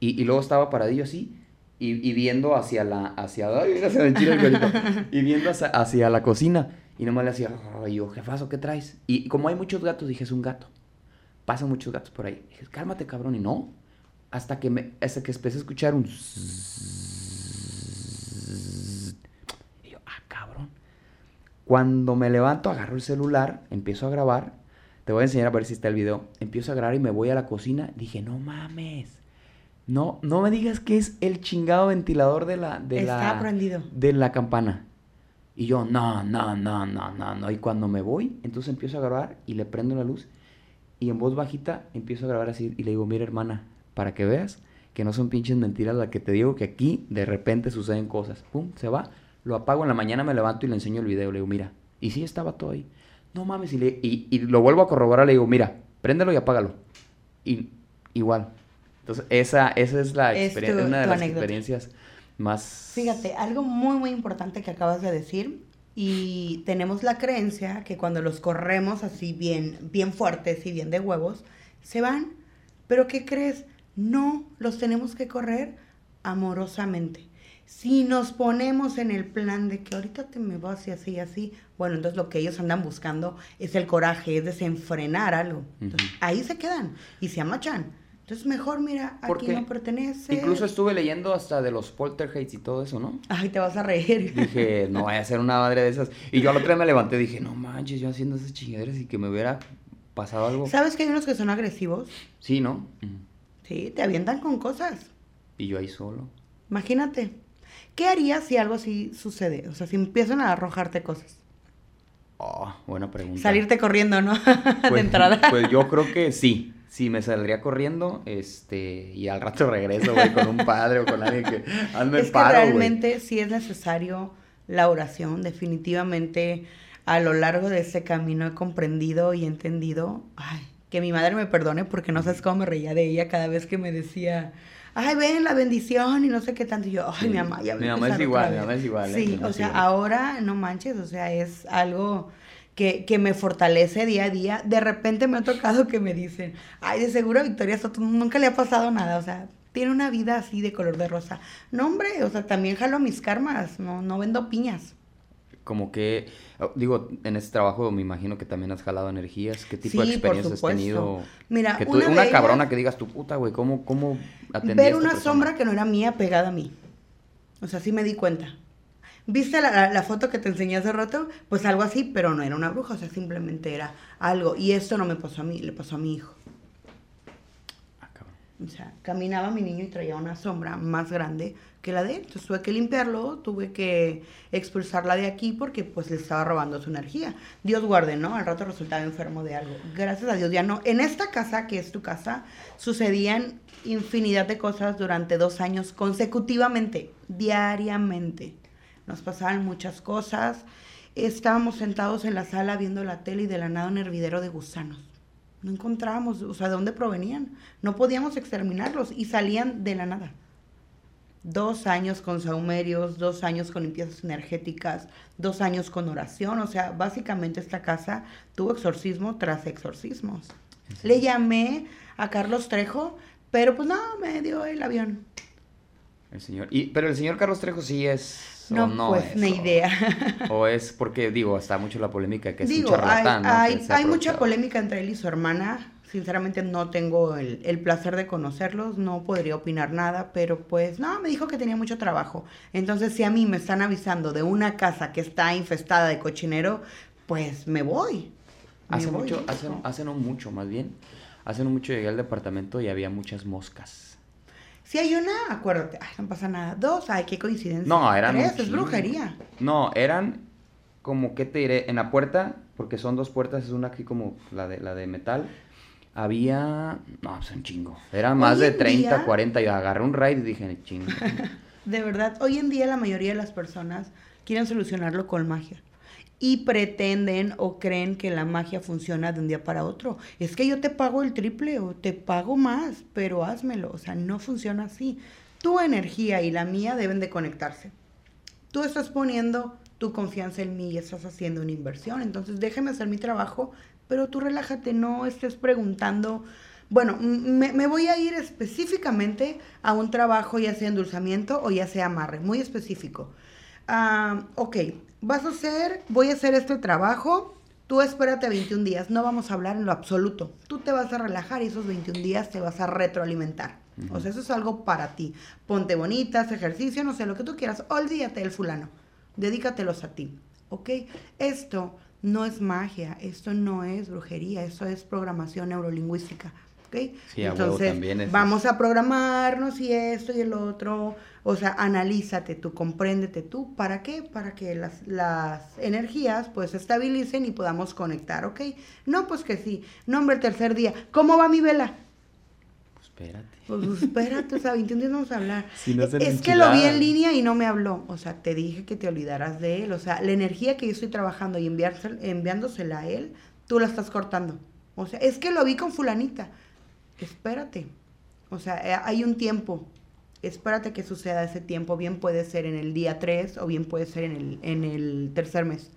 Y, y luego estaba paradillo así. Y, viendo hacia la. Hacia, [laughs] y viendo hacia, la cocina. Y nomás le hacía. Y yo, jefazo, ¿qué traes? Y como hay muchos gatos, dije, es un gato. pasan muchos gatos por ahí. dije, cálmate, cabrón, y no. Hasta que, me, hasta que empecé a escuchar un... Y yo, ah, cabrón. Cuando me levanto, agarro el celular, empiezo a grabar. Te voy a enseñar a ver si está el video. Empiezo a grabar y me voy a la cocina. Dije, no mames. No, no me digas que es el chingado ventilador de la... De Está la, prendido. De la campana. Y yo, no, no, no, no, no, no. Y cuando me voy, entonces empiezo a grabar y le prendo la luz. Y en voz bajita empiezo a grabar así. Y le digo, mira hermana, para que veas que no son pinches mentiras las que te digo, que aquí de repente suceden cosas. Pum, se va. Lo apago en la mañana, me levanto y le enseño el video. Le digo, mira. Y sí, estaba todo ahí. No mames. Y, le- y, y lo vuelvo a corroborar. Le digo, mira, préndelo y apágalo. Y igual. Entonces, esa, esa es la Es experiencia, tu- una de las anécdota. experiencias más... Fíjate, algo muy, muy importante que acabas de decir. Y tenemos la creencia que cuando los corremos así bien, bien fuertes y bien de huevos, se van. Pero ¿qué crees? No, los tenemos que correr amorosamente. Si nos ponemos en el plan de que ahorita te me vas y así y así, bueno, entonces lo que ellos andan buscando es el coraje, es desenfrenar algo. Entonces, ahí se quedan y se amachan. Entonces mejor, mira, aquí no pertenece. Incluso estuve leyendo hasta de los poltergeists y todo eso, ¿no? Ay, te vas a reír. Dije, no vaya a ser una madre de esas. Y yo al otro día me levanté y dije, no manches, yo haciendo esas chingaderas y que me hubiera pasado algo. ¿Sabes que hay unos que son agresivos? Sí, ¿no? Sí, te avientan con cosas. Y yo ahí solo. Imagínate. ¿Qué harías si algo así sucede? O sea, si empiezan a arrojarte cosas. Oh, buena pregunta. Salirte corriendo, ¿no? [laughs] de Pues- entrada. Pues yo creo que sí. Sí, me saldría corriendo, este, y al rato regreso, güey, con un padre o con alguien que ande es que paro, güey. realmente sí es necesario la oración. Definitivamente a lo largo de ese camino he comprendido y entendido. Ay, que mi madre me perdone porque no sabes cómo me reía de ella cada vez que me decía. Ay, ven la bendición y no sé qué tanto. Y yo, ay, Sí. mi mamá, ya Mi voy a mamá es igual, otra mi vez". mamá es igual, ¿eh? Mi Sí, o sea, igual. ahora no manches, o sea, es algo que, que me fortalece día a día. De repente me ha tocado que me dicen, ay, de seguro a Victoria Soto nunca le ha pasado nada, o sea, tiene una vida así de color de rosa. No, hombre, o sea, también jalo mis karmas, no, no vendo piñas. Como que, oh, digo, en este trabajo me imagino que también has jalado energías. ¿Qué tipo de Sí, experiencias has tenido? Mira, que tú- una una, cabrona ellas- que digas tu puta, güey, ¿cómo, cómo atendí a Ver esta una persona? sombra que no era mía pegada a mí. O sea, sí me di cuenta. ¿Viste la, foto que te enseñé hace rato? Pues algo así, pero no era una bruja, o sea, simplemente era algo. Y esto no me pasó a mí, le pasó a mi hijo. Ah, cabrón. O sea, caminaba mi niño y traía una sombra más grande que la de él. Entonces tuve que limpiarlo, tuve que expulsarla de aquí porque pues le estaba robando su energía. Dios guarde, ¿no? Al rato resultaba enfermo de algo. Gracias a Dios ya no. En esta casa, que es tu casa, sucedían infinidad de cosas durante dos años consecutivamente, diariamente. Nos pasaban muchas cosas. Estábamos sentados en la sala viendo la tele y de la nada un hervidero de gusanos. No encontrábamos, o sea, de dónde provenían. No podíamos exterminarlos y salían de la nada. Dos años con saumerios, dos años con limpiezas energéticas, dos años con oración. O sea, básicamente esta casa tuvo exorcismo tras exorcismos. Le llamé a Carlos Trejo, pero pues no, me dio el avión. El señor. Y, pero el señor Carlos Trejo sí es. O No, no pues es, ni o- idea. O es porque, digo, está mucho la polémica que es Digo, un charlatán, hay, ¿no? hay, hay mucha polémica entre él y su hermana. Sinceramente no tengo el, el placer de conocerlos, no podría opinar nada, pero pues no, me dijo que tenía mucho trabajo. Entonces si a mí me están avisando de una casa que está infestada de cochinero, pues me voy. Me Hace voy, mucho, hace, hace no mucho, más bien. Hace no mucho llegué al departamento y había muchas moscas. Si hay una, acuérdate, ay, no pasa nada. Dos, ay, qué coincidencia. No, eran. Tres, es brujería. No, eran como, ¿qué te diré? En la puerta, porque son dos puertas, es una aquí como la de, la de metal. Había. No, pues un chingo. Eran más de en 30, día- 40. Y agarré un raid y dije, chingo. [laughs] De verdad, hoy en día la mayoría de las personas quieren solucionarlo con magia. Y pretenden o creen que la magia funciona de un día para otro. Es que yo te pago el triple o te pago más, pero házmelo. O sea, no funciona así. Tu energía y la mía deben de conectarse. Tú estás poniendo tu confianza en mí y estás haciendo una inversión. Entonces déjame hacer mi trabajo, pero tú relájate, no estés preguntando. Bueno, me, me voy a ir específicamente a un trabajo, ya sea endulzamiento o ya sea amarre, muy específico. Ah, ok, vas a hacer, voy a hacer este trabajo, Tú espérate 21 días, no vamos a hablar en lo absoluto. Tú te vas a relajar y esos 21 días te vas a retroalimentar. O sea, eso es algo para ti. Ponte bonitas, ejercicio, no sé, lo que tú quieras. Olvídate del fulano. Dedícatelos a ti. ¿Ok? Esto no es magia, esto no es brujería, esto es programación neurolingüística. ¿Ok? Sí, a Entonces, también es vamos a programarnos y esto y el otro. O sea, analízate tú, compréndete tú. ¿Para qué? Para que las, las energías pues se estabilicen y podamos conectar, ¿ok? No, pues que sí. Nombre el tercer día. ¿Cómo va mi vela? Pues espérate. Pues espérate, o sea, 21 días vamos a hablar. [laughs] es que lo vi en línea y no me habló. O sea, te dije que te olvidaras de él. O sea, la energía que yo estoy trabajando y enviándosela a él, tú la estás cortando. O sea, es que lo vi con fulanita. Espérate. O sea, eh, hay un tiempo espérate que suceda ese tiempo. Bien puede ser en el día 3 o bien puede ser en el, en el tercer mes.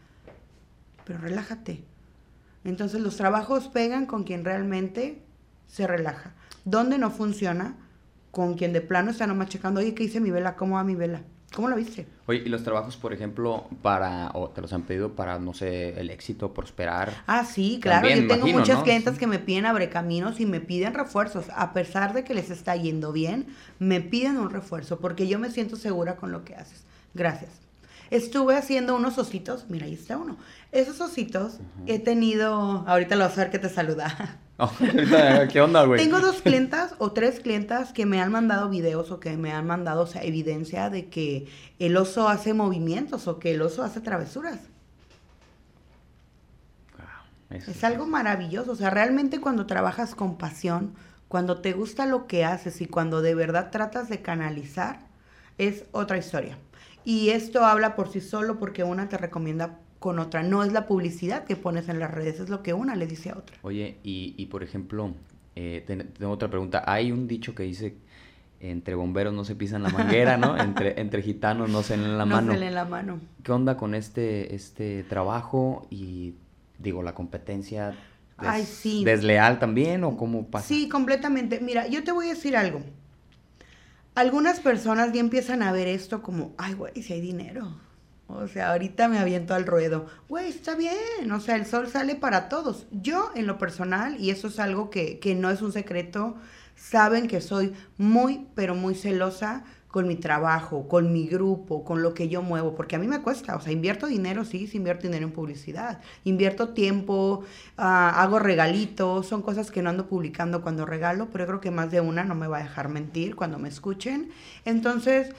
Pero relájate. Entonces los trabajos pegan con quien realmente se relaja. ¿Dónde no funciona? Con quien de plano está nomás checando, oye, ¿qué hice mi vela? ¿Cómo va mi vela? ¿Cómo lo viste? Oye, ¿y los trabajos, por ejemplo, para, o te los han pedido para, no sé, el éxito, prosperar? Ah, sí, claro. Yo tengo muchas clientes que me piden abrecaminos y me piden refuerzos. A pesar de que les está yendo bien, me piden un refuerzo porque yo me siento segura con lo que haces. Gracias. Estuve haciendo unos ositos, mira, ahí está uno. Esos ositos he tenido, ahorita lo vas a ver que te saluda. [laughs] ¿Qué onda, güey? Tengo dos clientas o tres clientas que me han mandado videos o que me han mandado o sea, evidencia de que el oso hace movimientos o que el oso hace travesuras. es algo maravilloso. O sea, realmente cuando trabajas con pasión, cuando te gusta lo que haces y cuando de verdad tratas de canalizar, es otra historia. Y esto habla por sí solo porque una te recomienda con otra. No es la publicidad que pones en las redes, es lo que una le dice a otra. Oye, y, y por ejemplo, eh, tengo otra pregunta. Hay un dicho que dice, entre bomberos no se pisan la manguera, ¿no? [laughs] entre, entre gitanos no se en la mano. No se la mano. ¿Qué onda con este, este trabajo y, digo, la competencia Ay, sí. desleal también o cómo pasa? Sí, completamente. Mira, yo te voy a decir algo. Algunas personas ya empiezan a ver esto como, ay, güey, si hay dinero o sea, ahorita me aviento al ruedo. Güey, está bien. O sea, el sol sale para todos. Yo, en lo personal, y eso es algo que, que no es un secreto, saben que soy muy, pero muy celosa con mi trabajo, con mi grupo, con lo que yo muevo, porque a mí me cuesta, o sea, invierto dinero, sí, sí invierto dinero en publicidad, invierto tiempo, ah, hago regalitos, son cosas que no ando publicando cuando regalo, pero creo que más de una no me va a dejar mentir cuando me escuchen. Entonces,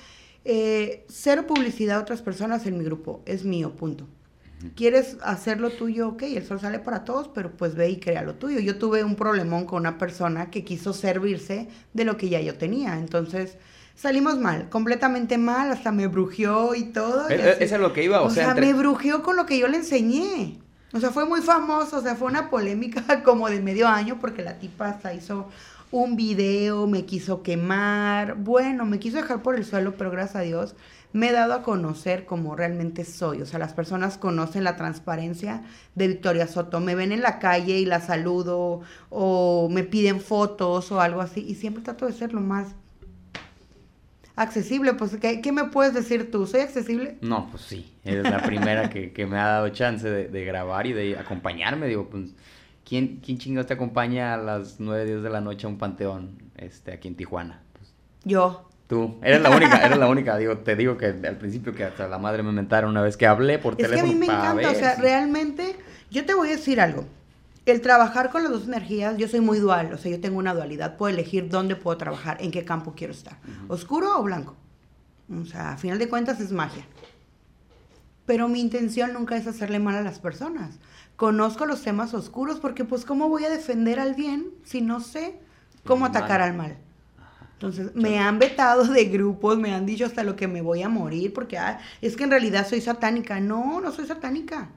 eh, cero publicidad a otras personas en mi grupo, es mío, punto. ¿Quieres hacerlo tuyo? Ok, el sol sale para todos, pero pues ve y crea lo tuyo. Yo tuve un problemón con una persona que quiso servirse de lo que ya yo tenía, entonces salimos mal, completamente mal, hasta me brujió y todo. E, eso es lo que iba, o, sea, me brujió con lo que yo le enseñé. O sea, fue muy famoso, o sea, fue una polémica [laughs] como de medio año porque la tipa hasta hizo un video, me quiso quemar, bueno, me quiso dejar por el suelo, pero gracias a Dios me he dado a conocer como realmente soy. O sea, las personas conocen la transparencia de Victoria Soto. Me ven en la calle y la saludo o me piden fotos o algo así y siempre trato de ser lo más accesible. Pues, ¿qué, me puedes decir tú? ¿Soy accesible? No, pues sí. Eres la primera que, me ha dado chance de, de grabar y de acompañarme. Digo, pues ¿Quién, quién chingados te acompaña a las 9, 10 de la noche a un panteón este, aquí en Tijuana? Yo. Tú, eres la única, eres la única. Digo, te digo que al principio que hasta la madre me mentaron una vez que hablé por teléfono. Es que a mí me encanta, o sea, realmente, yo te voy a decir algo. El trabajar con las dos energías, yo soy muy dual, o sea, yo tengo una dualidad. Puedo elegir dónde puedo trabajar, en qué campo quiero estar. ¿Oscuro o blanco? O sea, a final de cuentas es magia. Pero mi intención nunca es hacerle mal a las personas conozco los temas oscuros porque pues cómo voy a defender al bien si no sé cómo atacar al mal. Entonces, me han vetado de grupos, me han dicho hasta lo que me voy a morir, porque ah, es que en realidad soy satánica. No, no soy satánica.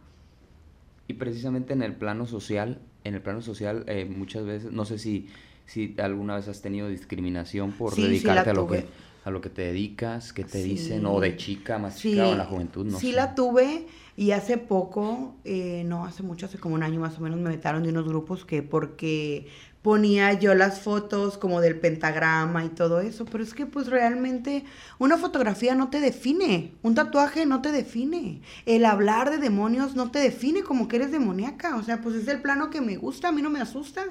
Y precisamente en el plano social, en el plano social, eh, muchas veces, no sé si, si alguna vez has tenido discriminación por dedicarte a lo que a lo que te dedicas, qué te dicen, o de chica, más chica, o en la juventud, no sí la tuve, y hace poco, eh, no hace mucho, hace como un año más o menos, me metaron de unos grupos que porque ponía yo las fotos como del pentagrama y todo eso, pero es que pues realmente una fotografía no te define, un tatuaje no te define, el hablar de demonios no te define como que eres demoníaca, o sea, pues es el plano que me gusta, a mí no me asusta.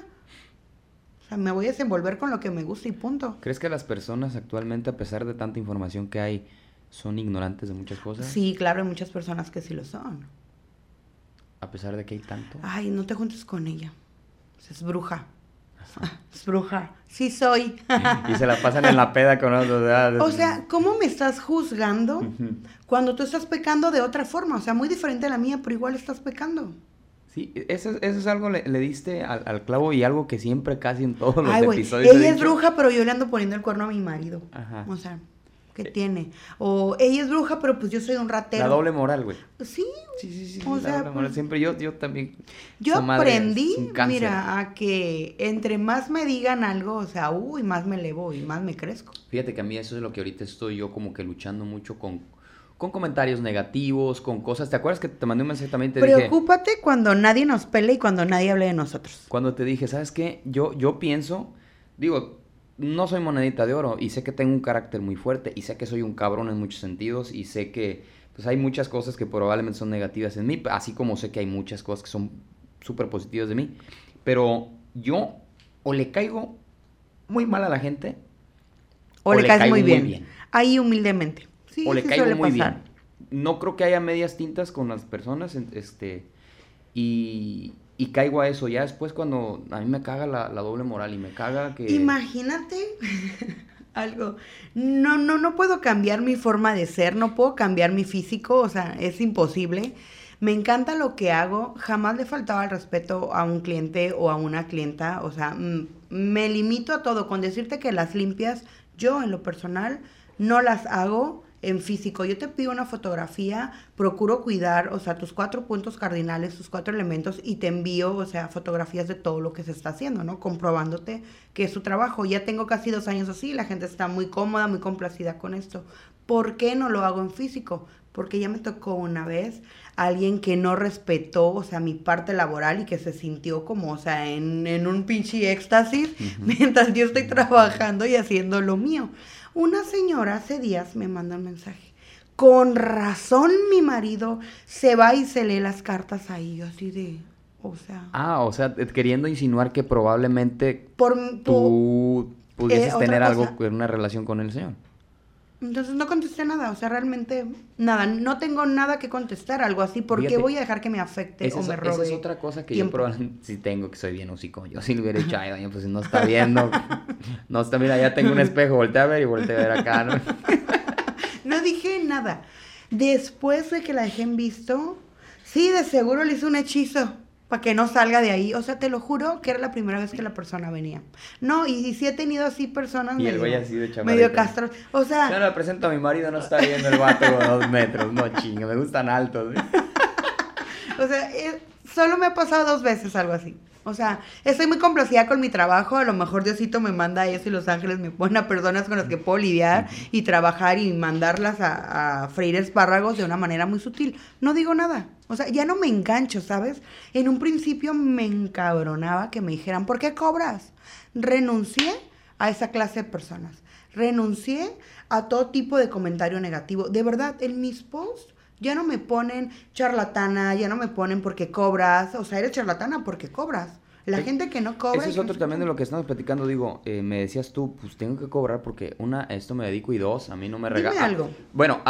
O sea, me voy a desenvolver con lo que me gusta y punto. ¿Crees que las personas actualmente, a pesar de tanta información que hay, son ignorantes de muchas cosas? Sí, claro, hay muchas personas que sí lo son. A pesar de que hay tanto. Ay, no te juntes con ella. Es bruja. [laughs] Es bruja. Sí soy. [laughs] y se la pasan en la peda con otros. [laughs] O sea, ¿cómo me estás juzgando cuando tú estás pecando de otra forma? O sea, muy diferente a la mía, pero igual estás pecando. Sí, eso, eso es algo, le, le diste al, clavo y algo que siempre casi en todos los Ay, episodios. Ella es bruja, pero yo le ando poniendo el cuerno a mi marido. Ajá. O sea, ¿qué tiene? O ella es bruja, pero pues yo soy un ratero. La doble moral, güey. Sí. Sí, sí, sí. O sea, doble moral. Pues siempre yo, yo también. Yo aprendí, mira, a que entre más me digan algo, o sea, uy, más me elevo y más me crezco. Fíjate que a mí eso es lo que ahorita estoy yo como que luchando mucho con con comentarios negativos, con cosas. ¿Te acuerdas que te mandé un mensaje también? Te Preocúpate cuando nadie nos pele y cuando nadie hable de nosotros. Cuando te dije, ¿sabes qué? Yo, yo pienso, digo, no soy monedita de oro y sé que tengo un carácter muy fuerte y sé que soy un cabrón en muchos sentidos y sé que pues hay muchas cosas que probablemente son negativas en mí, así como sé que hay muchas cosas que son súper positivas de mí. Pero yo o le caigo muy mal a la gente o, le, caes muy bien. Ahí humildemente o le caigo muy bien. No creo que haya medias tintas con las personas, este, y, y caigo a eso. Ya después cuando a mí me caga la, doble moral y me caga que... Imagínate [laughs] algo. No, no, no puedo cambiar mi forma de ser, no puedo cambiar mi físico, o sea, es imposible. Me encanta lo que hago, jamás le faltaba el respeto a un cliente o a una clienta, o sea, me limito a todo. Con decirte que las limpias, yo en lo personal no las hago en físico. Yo te pido una fotografía, procuro cuidar, o sea, tus cuatro puntos cardinales, tus cuatro elementos y te envío, o sea, fotografías de todo lo que se está haciendo, ¿no? Comprobándote que es su trabajo. Ya tengo casi dos años así, la gente está muy cómoda, muy complacida con esto. ¿Por qué no lo hago en físico? Porque ya me tocó una vez alguien que no respetó, o sea, mi parte laboral y que se sintió como, o sea, en, un pinche éxtasis mientras yo estoy trabajando y haciendo lo mío. Una señora hace días me manda un mensaje. Con razón mi marido se va y se lee las cartas ahí, yo así de, o sea. Ah, o sea, queriendo insinuar que probablemente por, tú pudieses eh, tener algo una relación con el señor. Entonces no contesté nada, o sea, realmente nada, no tengo nada que contestar, algo así, ¿por qué voy a dejar que me afecte o me robe Esa es otra cosa que yo probablemente [laughs] sí tengo, que soy bien hocico, yo sí lo hubiera hecho, ay, pues no está viendo, [laughs] no está, mira, ya tengo un [laughs] espejo, volteé a ver y volteé a ver acá, ¿no? no dije nada, después de que la dejé en visto, sí, de seguro le hice un hechizo, para que no salga de ahí. O sea, te lo juro que era la primera vez que la persona venía. No, y, sí he tenido así personas y medio, el así de medio castro. O sea... Yo le presento a mi marido, no está viendo el vato de dos metros. No, chingo, me gustan altos. [laughs] o sea, eh, solo me ha pasado dos veces algo así. O sea, estoy muy complacida con mi trabajo. A lo mejor Diosito me manda a eso y Los Ángeles me [laughs] pone a personas con las que puedo lidiar y trabajar y mandarlas a, freír espárragos de una manera muy sutil. No digo nada. O sea, ya no me engancho, ¿sabes? En un principio me encabronaba que me dijeran, ¿por qué cobras? Renuncié a esa clase de personas. Renuncié a todo tipo de comentario negativo. De verdad, en mis posts ya no me ponen charlatana, ya no me ponen porque cobras, o sea, eres charlatana porque cobras. La gente que no cobra. Eso es otro también de lo que estamos platicando. Digo, eh, me decías tú, pues tengo que cobrar porque una, esto me dedico y dos, a mí no me regala. Dime algo. bueno,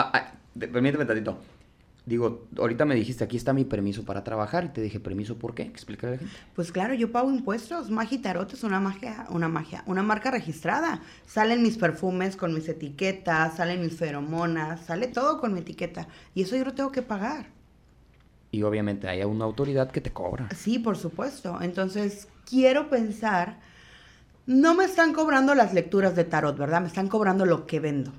permíteme tantito. Digo, ahorita me dijiste, aquí está mi permiso para trabajar. Y te dije, ¿permiso por qué? Explícale a la gente. Pues claro, yo pago impuestos. Magia Tarot es una magia, una magia, una marca registrada. Salen mis perfumes con mis etiquetas, salen mis feromonas, sale todo con mi etiqueta. Y eso yo lo tengo que pagar. Y obviamente hay una autoridad que te cobra. Sí, por supuesto. Entonces, quiero pensar, no me están cobrando las lecturas de tarot, ¿verdad? Me están cobrando lo que vendo.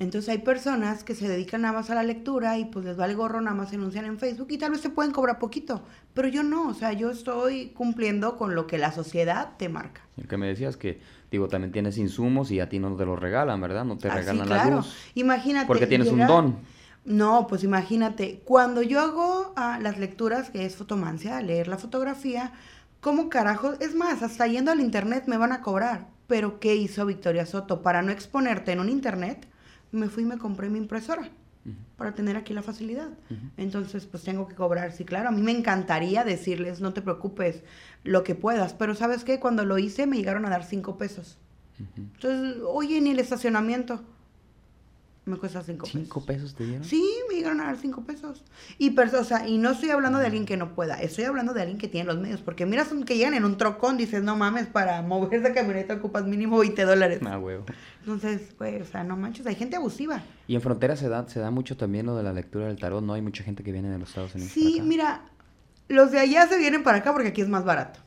Entonces hay personas que se dedican nada más a la lectura y pues les vale gorro, nada más se anuncian en Facebook y tal vez se pueden cobrar poquito, pero yo no, o sea, yo estoy cumpliendo con lo que la sociedad te marca. El que me decías que, digo, también tienes insumos y a ti no te los regalan, ¿verdad? No te ah, regalan la luz. Imagínate. Porque tienes un don. No, pues imagínate, cuando yo hago ah, las lecturas, que es fotomancia, leer la fotografía, ¿cómo carajo? Es más, hasta yendo al internet me van a cobrar. Pero ¿qué hizo Victoria Soto? Para no exponerte en un internet, me fui y me compré mi impresora para tener aquí la facilidad. Entonces, pues tengo que cobrar. Sí, claro, a mí me encantaría decirles, no te preocupes, lo que puedas. Pero ¿sabes qué? Cuando lo hice me llegaron a dar cinco pesos. Entonces, oye, ni el estacionamiento me cuesta cinco pesos. ¿Cinco pesos te dieron? Sí, me llegaron a dar cinco pesos. Y, o sea, y no estoy hablando de alguien que no pueda, estoy hablando de alguien que tiene los medios. Porque miras que llegan en un trocón, dices, no mames, para mover esa camioneta ocupas mínimo 20 dólares. Ah, huevo. Entonces, pues, o sea, no manches, hay gente abusiva. Y en frontera se da, se da mucho también lo de la lectura del tarot, ¿no? Hay mucha gente que viene de los Estados Unidos. Sí, mira, los de allá se vienen para acá porque aquí es más barato.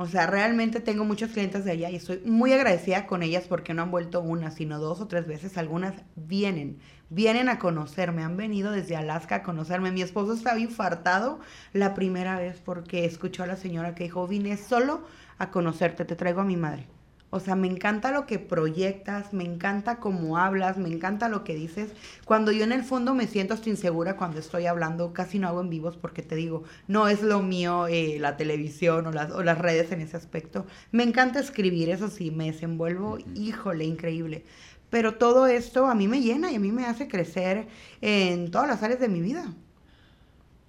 O sea, realmente tengo muchas clientes de allá y estoy muy agradecida con ellas porque no han vuelto una, sino dos o tres veces. Algunas vienen, vienen a conocerme, han venido desde Alaska a conocerme. Mi esposo estaba infartado la primera vez porque escuchó a la señora que dijo, vine solo a conocerte, te traigo a mi madre. O sea, me encanta lo que proyectas, me encanta cómo hablas, me encanta lo que dices. Cuando yo en el fondo me siento hasta insegura cuando estoy hablando, casi no hago en vivos porque te digo, no es lo mío eh, la televisión o las, o las redes en ese aspecto. Me encanta escribir, eso sí, me desenvuelvo, híjole, increíble. Pero todo esto a mí me llena y a mí me hace crecer en todas las áreas de mi vida.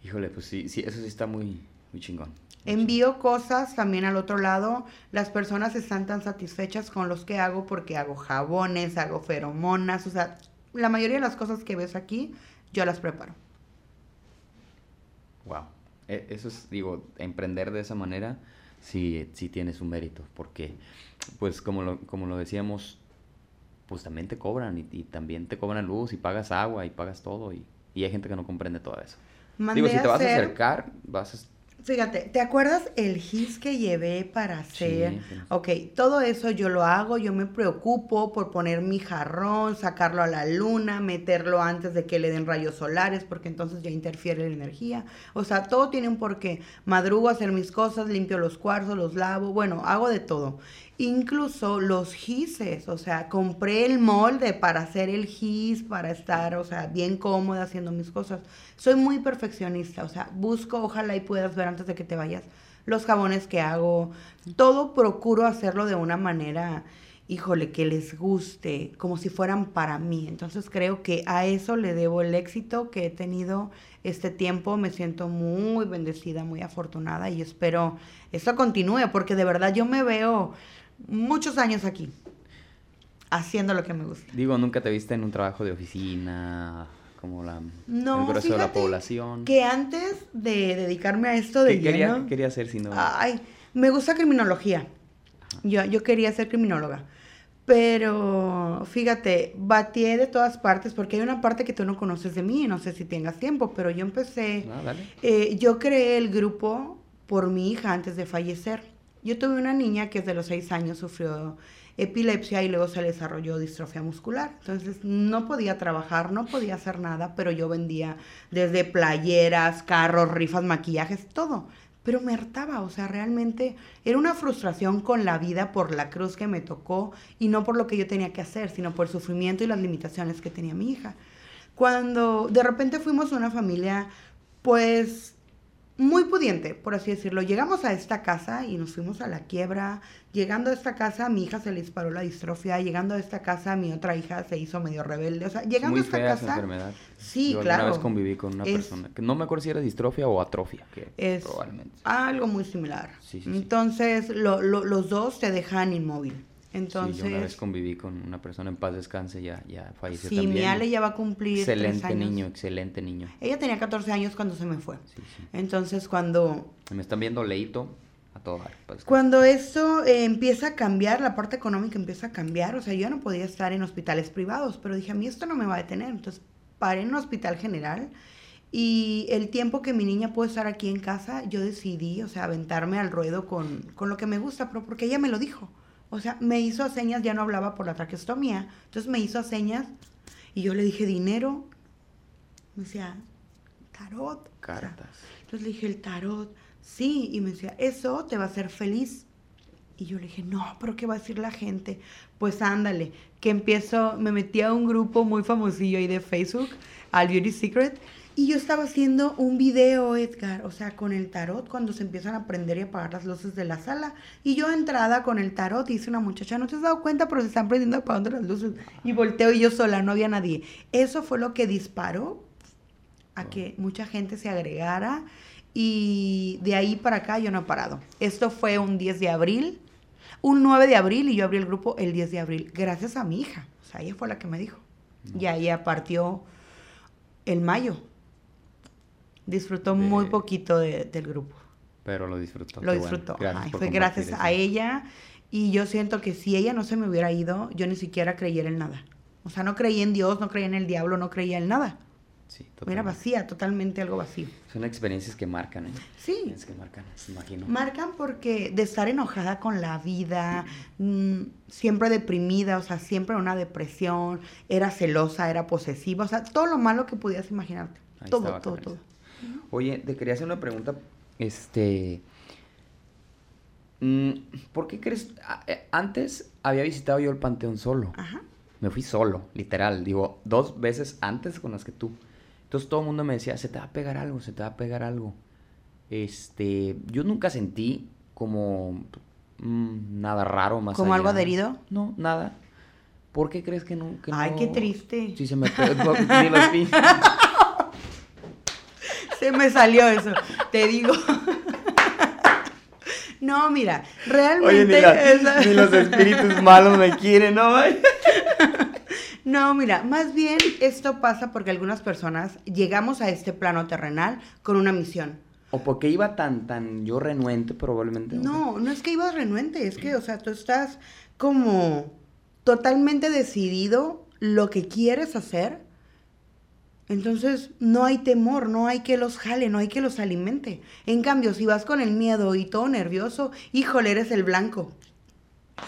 Híjole, pues sí, sí, eso sí está muy, muy chingón. Envío cosas también al otro lado. Las personas están tan satisfechas con los que hago porque hago jabones, hago feromonas, o sea, la mayoría de las cosas que ves aquí, yo las preparo. Wow. E, eso es, digo, emprender de esa manera sí, sí tiene su mérito, porque, pues, como lo, como lo decíamos, pues también te cobran y, también te cobran luz y pagas agua y pagas todo y, y hay gente que no comprende todo eso. digo, si te vas a acercar, vas a Fíjate, ¿te acuerdas el gis que llevé para hacer? Ok, todo eso yo lo hago, yo me preocupo por poner mi jarrón, sacarlo a la luna, meterlo antes de que le den rayos solares, porque entonces ya interfiere la energía. O sea, todo tiene un porqué. Madrugo a hacer mis cosas, limpio los cuarzos, los lavo, bueno, hago de todo. Incluso los gises, o sea, compré el molde para hacer el gis, para estar, o sea, bien cómoda haciendo mis cosas. Soy muy perfeccionista, o sea, busco, ojalá y puedas ver antes de que te vayas, los jabones que hago, todo procuro hacerlo de una manera, híjole, que les guste, como si fueran para mí. Entonces creo que a eso le debo el éxito que he tenido este tiempo. Me siento muy bendecida, muy afortunada y espero esto continúe, porque de verdad yo me veo muchos años aquí, haciendo lo que me gusta. Digo, nunca te viste en un trabajo de oficina, como la, el grueso de la población. Que antes de dedicarme a esto de ¿Qué quería, quería hacer si no? Ay, me gusta criminología. Yo, yo quería ser criminóloga. Pero fíjate, batié de todas partes porque hay una parte que tú no conoces de mí, no sé si tengas tiempo, pero yo empecé, ah, eh, yo creé el grupo por mi hija antes de fallecer. Yo tuve una niña que desde los seis años sufrió epilepsia y luego se le desarrolló distrofia muscular. Entonces no podía trabajar, no podía hacer nada, pero yo vendía desde playeras, carros, rifas, maquillajes, todo. Pero me hartaba, o sea, realmente era una frustración con la vida por la cruz que me tocó y no por lo que yo tenía que hacer, sino por el sufrimiento y las limitaciones que tenía mi hija. Cuando de repente fuimos una familia, pues muy pudiente, por así decirlo. Llegamos a esta casa y nos fuimos a la quiebra. Llegando a esta casa, mi hija se le disparó la distrofia. Llegando a esta casa, mi otra hija se hizo medio rebelde. O sea, llegando a esta fea casa. enfermedad. Sí, claro. Una vez conviví con una persona que no me acuerdo si era distrofia o atrofia, que es probablemente. Algo muy similar. Entonces, los dos te dejan inmóvil. Entonces, sí, yo una vez conviví con una persona en paz descanse, ya, ya falleció sí, también. mi Ale ya va a cumplir Excelente niño, excelente niño. Ella tenía 14 años cuando se me fue. Sí, sí. Entonces, cuando... Me están viendo leito a todo Cuando eso eh, empieza a cambiar, la parte económica empieza a cambiar, o sea, yo no podía estar en hospitales privados, pero dije, a mí esto no me va a detener. Entonces, paré en un hospital general y el tiempo que mi niña puede estar aquí en casa, yo decidí, o sea, aventarme al ruedo con, con lo que me gusta, pero porque ella me lo dijo. O sea, me hizo señas, ya no hablaba por la traqueostomía. Entonces me hizo señas y yo le dije dinero. Me decía, tarot. Cartas. entonces le dije, el tarot. Sí, y me decía, eso te va a hacer feliz. Y yo le dije, no, pero ¿qué va a decir la gente? Pues ándale, que empiezo, me metí a un grupo muy famosillo ahí de Facebook, al Beauty Secret, Y yo estaba haciendo un video, Edgar, o sea, con el tarot, cuando se empiezan a prender y apagar las luces de la sala. Y yo entrada con el tarot, y dice una muchacha, no te has dado cuenta, pero se están prendiendo y apagando las luces. Y volteo y yo sola, no había nadie. Eso fue lo que disparó a que mucha gente se agregara. Y de ahí para acá yo no he parado. Esto fue un 10 de abril, un 9 de abril, y yo abrí el grupo el 10 de abril, gracias a mi hija. O sea, ella fue la que me dijo. Y ahí partió el mayo disfrutó muy poquito del grupo. Pero lo disfrutó. Lo disfrutó. fue gracias a ella. Y yo siento que si ella no se me hubiera ido, yo ni siquiera creyera en nada. O sea, no creía en Dios, no creía en el diablo, no creía en nada. Sí, Era vacía, totalmente algo vacío. Son experiencias que marcan, ¿eh? Sí. que marcan, imagino. Marcan porque de estar enojada con la vida, mm, siempre deprimida, o sea, siempre una depresión, era celosa, era posesiva, o sea, todo lo malo que pudieras imaginarte. todo, todo, todo. Oye, te quería hacer una pregunta. Este. Mm, ¿Por qué crees? Eh, antes había visitado yo el panteón solo. Ajá. Me fui solo, literal. Digo, dos veces antes con las que tú. Entonces todo el mundo me decía, se te va a pegar algo, se te va a pegar algo. Este, yo nunca sentí como mm, nada raro más ¿Como algo adherido? No, nada. ¿Por qué crees que no? Ay, qué triste. Sí, se me pegó. [laughs] [laughs] Se me salió eso, te digo. No, mira, realmente... ni, los espíritus malos me quieren, ¿no? No, mira, más bien esto pasa porque algunas personas llegamos a este plano terrenal con una misión. O porque iba tan, tan yo renuente probablemente. No, no es que ibas renuente, es que, o sea, tú estás como totalmente decidido lo que quieres hacer entonces no hay temor, no hay que los jale, no hay que los alimente. En cambio, si vas con el miedo y todo nervioso, híjole, eres el blanco.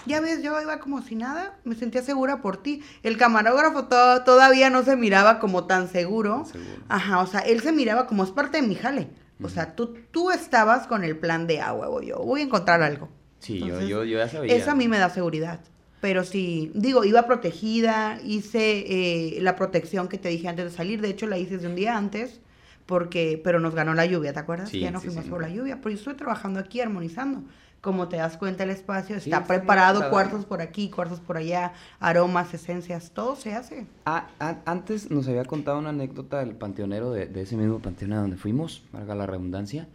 Ya ves, yo iba como si nada, me sentía segura por ti. El camarógrafo todavía no se miraba como tan seguro. Ajá, o sea, él se miraba como es parte de mi jale. O sea, tú, tú estabas con el plan de, ah, huevo, yo voy a encontrar algo. Sí, yo, yo, yo ya sabía. Eso a mí me da seguridad. Pero sí, digo, iba protegida, hice eh, la protección que te dije antes de salir, de hecho la hice de un día antes, porque, pero nos ganó la lluvia, ¿te acuerdas? ya no fuimos por la lluvia, pero yo estoy trabajando aquí armonizando. Como te das cuenta, el espacio está preparado, cuartos por aquí, cuartos por allá, aromas, esencias, todo se hace. Ah, antes nos había contado una anécdota del panteonero de, de ese mismo panteón a donde fuimos, valga la redundancia,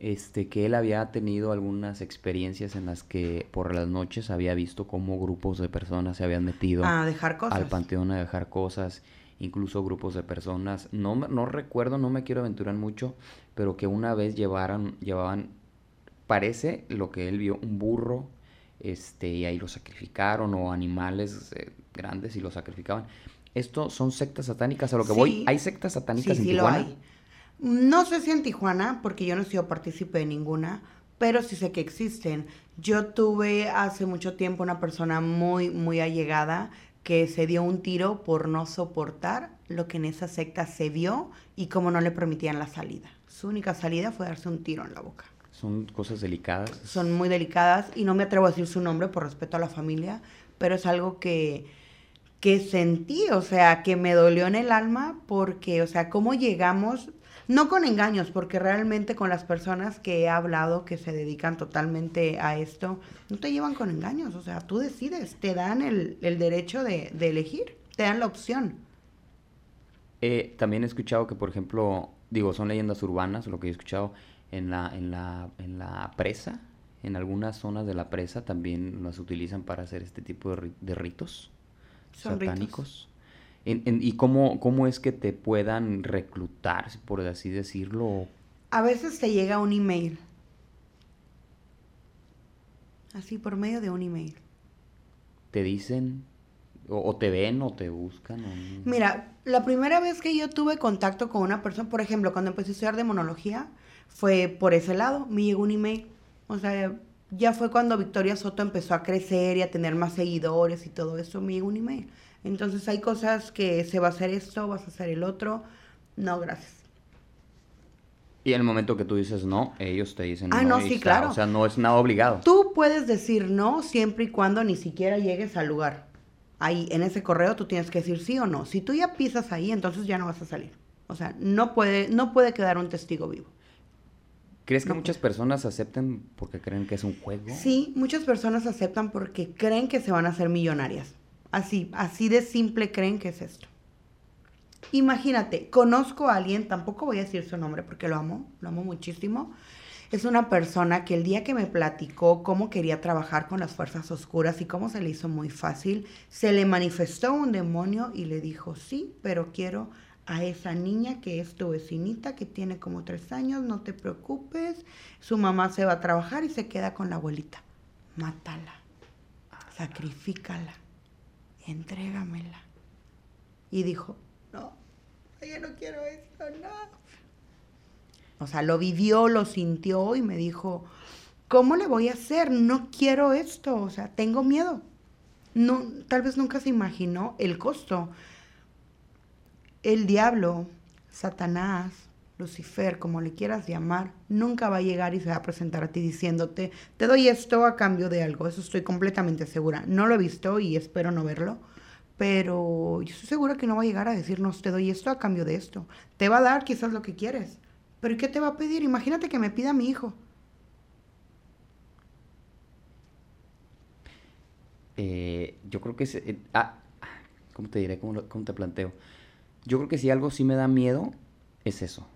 este, que él había tenido algunas experiencias en las que por las noches había visto cómo grupos de personas se habían metido a dejar cosas. al panteón a dejar cosas, incluso grupos de personas, no, no recuerdo, no me quiero aventurar mucho, pero que una vez llevaran, llevaban, parece lo que él vio, un burro, este, y ahí lo sacrificaron, o animales eh, grandes y lo sacrificaban. Esto son sectas satánicas, a lo que voy, ¿hay sectas satánicas sí, en sí Tijuana? Lo hay. No sé si en Tijuana, porque yo no he sido partícipe de ninguna, pero sí sé que existen. Yo tuve hace mucho tiempo una persona muy, muy allegada que se dio un tiro por no soportar lo que en esa secta se vio y cómo no le permitían la salida. Su única salida fue darse un tiro en la boca. Son cosas delicadas. Son muy delicadas y no me atrevo a decir su nombre por respeto a la familia, pero es algo que, que sentí, o sea, que me dolió en el alma porque, o sea, cómo llegamos no con engaños, porque realmente con las personas que he hablado que se dedican totalmente a esto, no te llevan con engaños. O sea, tú decides, te dan el, derecho de, elegir, te dan la opción. Eh, también he escuchado que, por ejemplo, digo, son leyendas urbanas, lo que he escuchado en la, en la, en la presa, en algunas zonas de la presa también las utilizan para hacer este tipo de, ritos satánicos. ¿Y cómo, cómo es que te puedan reclutar, por así decirlo? A veces te llega un email. Así, por medio de un email. ¿Te dicen? O, te ven o te buscan? Mira, la primera vez que yo tuve contacto con una persona, por ejemplo, cuando empecé a estudiar demonología, fue por ese lado. Me llegó un email. O sea, ya fue cuando Victoria Soto empezó a crecer y a tener más seguidores y todo eso. Me llegó un email. Entonces hay cosas que se va a hacer esto, vas a hacer el otro. No, gracias. Y en el momento que tú dices no, ellos te dicen ah, no. sí, claro. O sea, no es nada obligado. Tú puedes decir no siempre y cuando ni siquiera llegues al lugar. Ahí, en ese correo, tú tienes que decir sí o no. Si tú ya pisas ahí, entonces ya no vas a salir. O sea, no puede, no puede quedar un testigo vivo. ¿Crees que No muchas personas acepten porque creen que es un juego? Sí, muchas personas aceptan porque creen que se van a hacer millonarias. Así, así de simple creen que es esto. Imagínate, conozco a alguien, tampoco voy a decir su nombre porque lo amo, lo amo muchísimo. Es una persona que el día que me platicó cómo quería trabajar con las fuerzas oscuras y cómo se le hizo muy fácil, se le manifestó un demonio y le dijo, sí, pero quiero a esa niña que es tu vecinita, que tiene como tres años, no te preocupes, su mamá se va a trabajar y se queda con la abuelita. Mátala, sacrifícala, entrégamela. Y dijo, no, yo no quiero esto, no. O sea, lo vivió, lo sintió y me dijo, ¿cómo le voy a hacer? No quiero esto, o sea, tengo miedo. No, tal vez nunca se imaginó el costo. El diablo, Satanás, Lucifer, como le quieras llamar, nunca va a llegar y se va a presentar a ti diciéndote, te doy esto a cambio de algo. Eso estoy completamente segura. No lo he visto y espero no verlo. Pero yo estoy segura que no va a llegar a decirnos, te doy esto a cambio de esto. Te va a dar quizás lo que quieres. Pero ¿y qué te va a pedir? Imagínate que me pida mi hijo. Eh, yo creo que es... eh, ah, ¿Cómo te diré? ¿Cómo, lo- cómo te planteo? Yo creo que si algo sí me da miedo, es eso.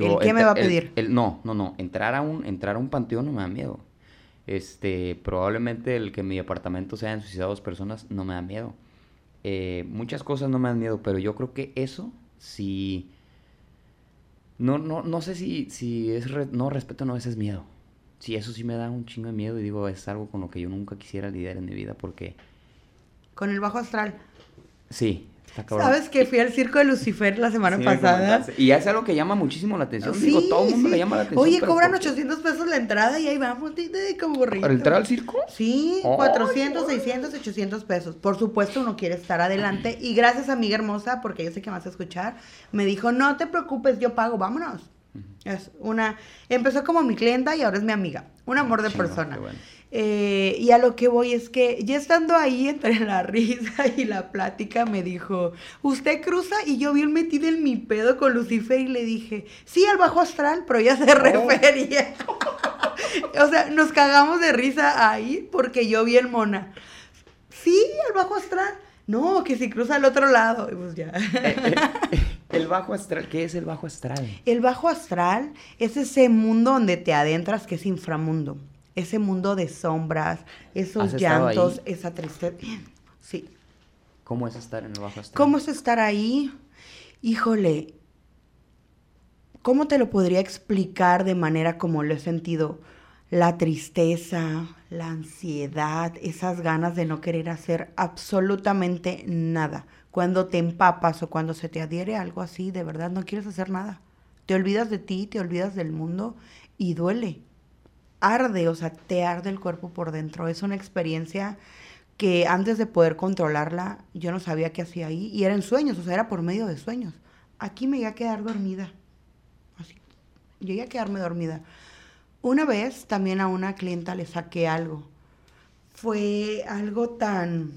¿El qué me va a pedir? el- no, no, no. Entrar a, un, entrar a un panteón no me da miedo. Este, probablemente el que en mi apartamento se hayan suicidado dos personas no me da miedo. Eh, muchas cosas no me dan miedo, pero yo creo que eso sí... No, no, no sé si, si es... re- no, respeto no, ese es miedo. Sí, eso sí me da un chingo de miedo y digo, es algo con lo que yo nunca quisiera lidiar en mi vida porque... Con el bajo astral. Sí. ¿Sabes que fui al circo de Lucifer la semana Sí, pasada? Y es algo que llama muchísimo la atención. Sí, Digo, todo el mundo sí. le llama la atención. Oye, cobran ¿por qué? 800 pesos la entrada y ahí vamos, como borrito. ¿Para entrar al circo? Sí, Ay, 400, güey. 600, 800 pesos. Por supuesto, uno quiere estar adelante. Y gracias, amiga hermosa, porque yo sé que me vas a escuchar, me dijo, no te preocupes, yo pago, vámonos. Es una... Empezó como mi clienta y ahora es mi amiga. Un amor de Chingón, persona. bueno. Eh, y a lo que voy es que ya estando ahí entre la risa [laughs] y la plática me dijo, usted cruza y yo bien metida en mi pedo con Lucifer y le dije, sí, al bajo astral, pero ya se refería. [laughs] o sea, nos cagamos de risa ahí porque yo bien mona. Sí, al bajo astral. No, que si cruza al otro lado. Y pues ya. El bajo astral, ¿qué es el bajo astral? El bajo astral es ese mundo donde te adentras que es inframundo. Ese mundo de sombras, esos ¿Has estado llantos, esa tristeza. Sí. ¿Cómo es estar en el bajo astral? ¿Cómo es estar ahí? Híjole, ¿cómo te lo podría explicar de manera como lo he sentido? La tristeza, la ansiedad, esas ganas de no querer hacer absolutamente nada. Cuando te empapas o cuando se te adhiere algo así, de verdad no quieres hacer nada. Te olvidas de ti, te olvidas del mundo y duele. Arde, o sea, te arde el cuerpo por dentro. Es una experiencia que antes de poder controlarla, yo no sabía qué hacía ahí. Y eran sueños, o sea, era por medio de sueños. Aquí me iba a quedar dormida. Así. Llegué a quedarme dormida. Una vez también a una clienta le saqué algo. Fue algo tan...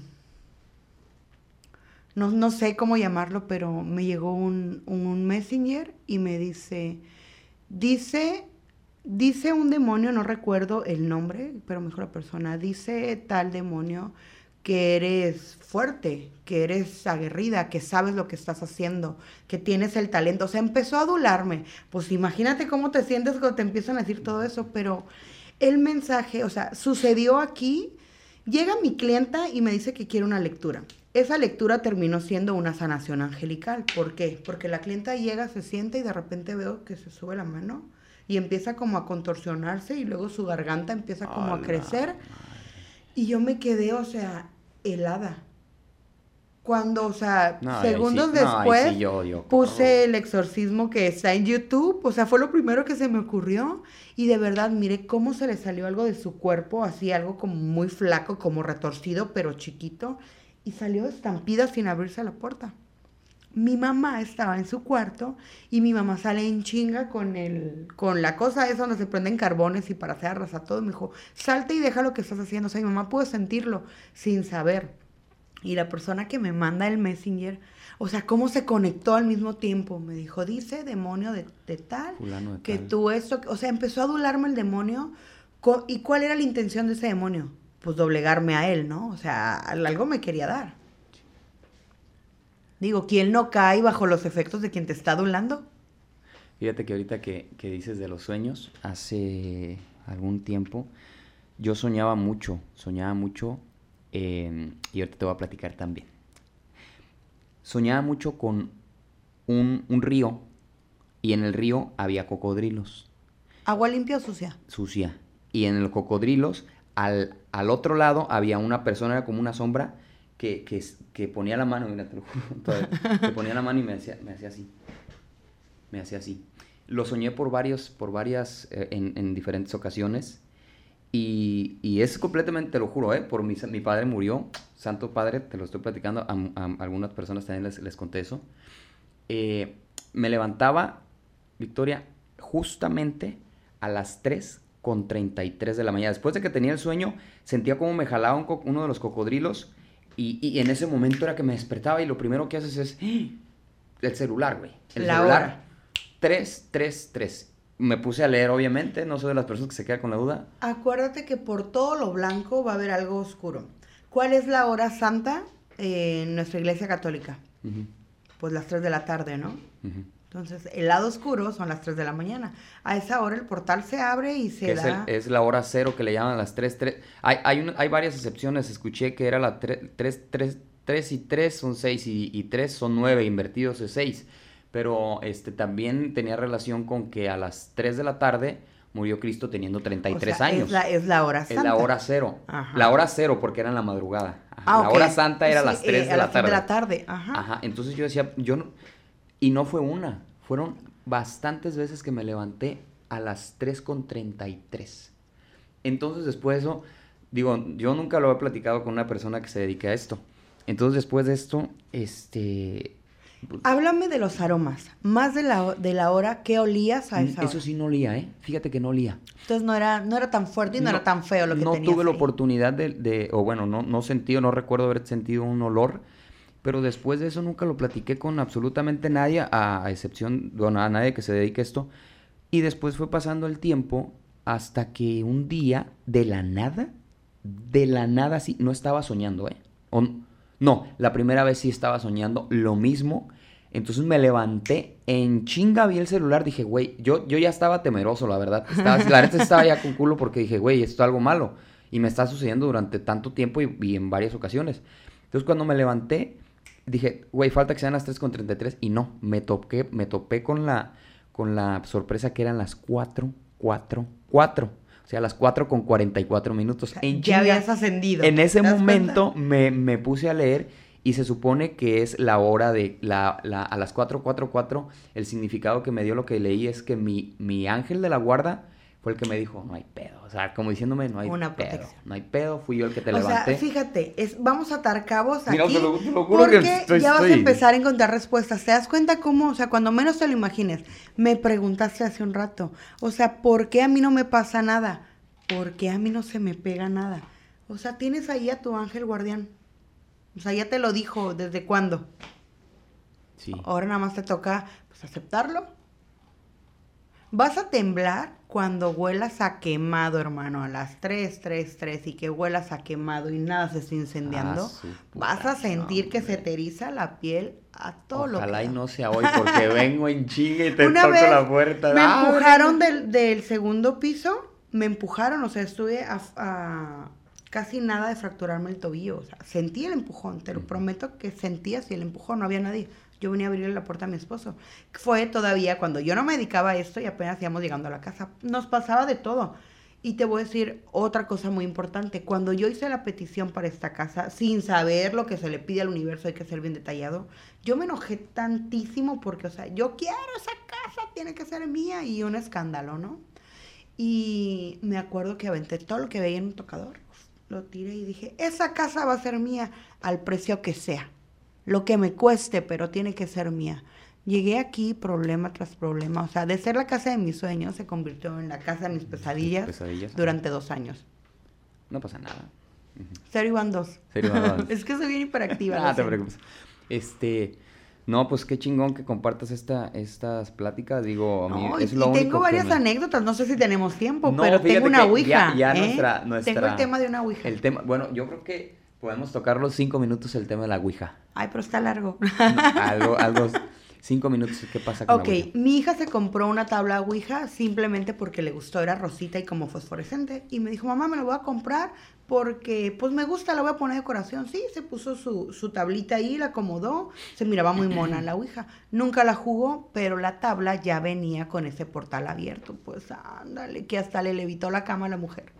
No, no sé cómo llamarlo, pero me llegó un, un messenger y me dice, dice, dice un demonio, no recuerdo el nombre, pero mejor la persona, dice tal demonio que eres fuerte, que eres aguerrida, que sabes lo que estás haciendo, que tienes el talento. O sea, empezó a adularme. Pues imagínate cómo te sientes cuando te empiezan a decir todo eso, pero el mensaje, o sea, sucedió aquí, llega mi clienta y me dice que quiere una lectura. Esa lectura terminó siendo una sanación angelical. ¿Por qué? Porque la clienta llega, se sienta y de repente veo que se sube la mano y empieza como a contorsionarse y luego su garganta empieza como A crecer. Y yo me quedé, o sea, helada. Cuando, o sea, No, segundos sí- no, ahí después sí yo- yo- puse el exorcismo que está en YouTube, o sea, fue lo primero que se me ocurrió y de verdad miré cómo se le salió algo de su cuerpo, así algo como muy flaco, como retorcido, pero chiquito, y salió estampida sin abrirse la puerta. Mi mamá estaba en su cuarto y mi mamá sale en chinga con el con la cosa esa donde se prenden carbones y para hacer arrasar todo. Me dijo, salte y deja lo que estás haciendo. O sea, mi mamá pudo sentirlo sin saber. Y la persona que me manda el messenger, o sea, cómo se conectó al mismo tiempo. Me dijo, dice demonio de, de tal, de que tal. tú esto, o sea, empezó a adularme el demonio. ¿Y cuál era la intención de ese demonio? Pues doblegarme a él, ¿no? O sea, al- algo me quería dar. Digo, ¿quién no cae bajo los efectos de quien te está adulando? Fíjate que ahorita que, que dices de los sueños, hace algún tiempo yo soñaba mucho, soñaba mucho, eh, y ahorita te voy a platicar también. Soñaba mucho con un, un río, y en el río había cocodrilos, ¿Agua limpia o sucia? sucia, y en los cocodrilos, al, al otro lado había una persona, era como una sombra, que, que, que ponía la mano, mira, te lo juro, [laughs] todavía, que ponía la mano y me hacía, me hacía así me hacía así. Lo soñé por varios, por varias, eh, en, en diferentes ocasiones. Y, y es completamente, te lo juro, ¿eh? Por mi, mi padre murió, Santo Padre, te lo estoy platicando, a, a algunas personas también les, les conté eso. Eh, me levantaba, Victoria, justamente a las 3 con 33 de la mañana. Después de que tenía el sueño, sentía como me jalaba un uno de los cocodrilos y, y en ese momento era que me despertaba y lo primero que haces es ¡Ah! el celular, güey. El La celular. hora. 3, 3, 3. Me puse a leer, obviamente, no soy de las personas que se queda con la duda. Acuérdate que por todo lo blanco va a haber algo oscuro. ¿Cuál es la hora santa en nuestra iglesia católica? Pues las 3 de la tarde, ¿no? ujú. Entonces, el lado oscuro son las 3 de la mañana. A esa hora el portal se abre y se es, el- es la hora cero que le llaman las 3, 3. Hay, hay, un- hay varias excepciones. Escuché que era la 3, 3, 3, 3 y 3 son 6 y, y 3 son 9, invertidos es 6. Pero este, también tenía relación con que a las 3 de la tarde murió Cristo teniendo o 33 sea, años. Es la, es la hora Es santa. la hora cero. Ajá. La hora cero porque era en la madrugada. Ajá. Ah, La ok. hora santa era Sí, las 3 eh, de, a la las tres tarde. de la tarde. Ajá. Ajá, entonces yo decía, yo no, y no fue una, fueron bastantes veces que me levanté a las 3 con 33. Entonces después de eso, digo, yo nunca lo he platicado con una persona que se dedique a esto. Entonces después de esto, este... pues, Háblame de los aromas. Más de la, de la hora que olías a esa Mm, eso hora. sí no olía, ¿eh? Fíjate que no olía. Entonces no era, no era tan fuerte y no, era tan feo lo que no tenías tuve la oportunidad de, de- o bueno, no, no sentí, o no recuerdo haber sentido un olor, pero después de eso nunca lo platiqué con absolutamente nadie, a, a excepción, bueno, a nadie que se dedique a esto. Y después fue pasando el tiempo hasta que un día, de la nada, de la nada, sí, no estaba soñando, ¿eh? O no, la primera vez sí estaba soñando lo mismo. Entonces me levanté, en chinga vi el celular, dije, güey, yo, yo ya estaba temeroso, la verdad. Estaba, [laughs] la neta estaba ya con culo porque dije, güey, esto es algo malo. Y me está sucediendo durante tanto tiempo y, y en varias ocasiones. Entonces cuando me levanté, dije, güey, falta que sean las 3.33. Y no, me toqué, me topé con la, con la sorpresa que eran las 4, 4, 4. O sea, las 4 con 44 minutos. En ya habías ascendido. en ese ¿Te das momento me, me puse a leer y se supone que es la hora de la, la- a las 4.44. El significado que me dio lo que leí es que mi, mi ángel de la guarda fue el que me dijo, no hay pedo. O sea, como diciéndome, no hay Una pedo. protección. No hay pedo, fui yo el que te O levanté. sea, fíjate, es, vamos a atar cabos Mira, aquí te lo- te lo juro que porque estoy- ya vas a empezar a encontrar respuestas. ¿Te das cuenta cómo? O sea, cuando menos te lo imagines, me preguntaste hace un rato, o sea, ¿por qué a mí no me pasa nada? ¿Por qué a mí no se me pega nada? O sea, tienes ahí a tu ángel guardián. O sea, ya te lo dijo, ¿desde cuándo? Sí. Ahora nada más te toca pues, aceptarlo. Vas a temblar cuando huelas a quemado, hermano, a las 3, 3, 3 y que huelas a quemado y nada se está incendiando. Ah, vas a sentir que se te eriza la piel a todo lo que Ojalá y no sea hoy porque [laughs] vengo en chinga y te Una toco vez la puerta. Me ¡Ábreme! empujaron del, del segundo piso, me empujaron, o sea, estuve a, a casi nada de fracturarme el tobillo. O sea, sentí el empujón, te lo prometo que sentí así el empujón, no había nadie. Yo venía a abrirle la puerta a mi esposo. Fue todavía cuando yo no me dedicaba a esto y apenas íbamos llegando a la casa. Nos pasaba de todo. Y te voy a decir otra cosa muy importante. Cuando yo hice la petición para esta casa, sin saber lo que se le pide al universo, hay que ser bien detallado, yo me enojé tantísimo porque, o sea, yo quiero esa casa, tiene que ser mía y un escándalo, ¿no? Y me acuerdo que aventé todo lo que veía en un tocador, lo tiré y dije, esa casa va a ser mía al precio que sea, lo que me cueste, pero tiene que ser mía. Llegué aquí problema tras problema, o sea, de ser la casa de mis sueños se convirtió en la casa de mis pesadillas, Pesadillas. durante dos años. No pasa nada. Cero iban dos. Cero iban dos. [laughs] es que soy bien hiperactiva. [laughs] Ah, te preocupes. Este, no, pues qué chingón que compartas esta, estas pláticas. Digo, a mí No, es y, lo y único tengo que varias me- anécdotas, no sé si tenemos tiempo, No, pero tengo una que ouija. ya- ya ¿eh? nuestra- Tengo nuestra- el tema de una ouija. El tema, bueno, yo creo que podemos tocar los cinco minutos el tema de la Ouija. Ay, pero está largo. algo, algo, cinco minutos, ¿qué pasa con Ok, la Ouija? mi hija se compró una tabla Ouija simplemente porque le gustó, era rosita y como fosforescente. Y me dijo, mamá, me la voy a comprar porque pues me gusta, la voy a poner de decoración. Sí, se puso su, su tablita ahí, la acomodó, se miraba muy mona la Ouija. Nunca la jugó, pero la tabla ya venía con ese portal abierto. Pues ándale, que hasta le levitó la cama a la mujer.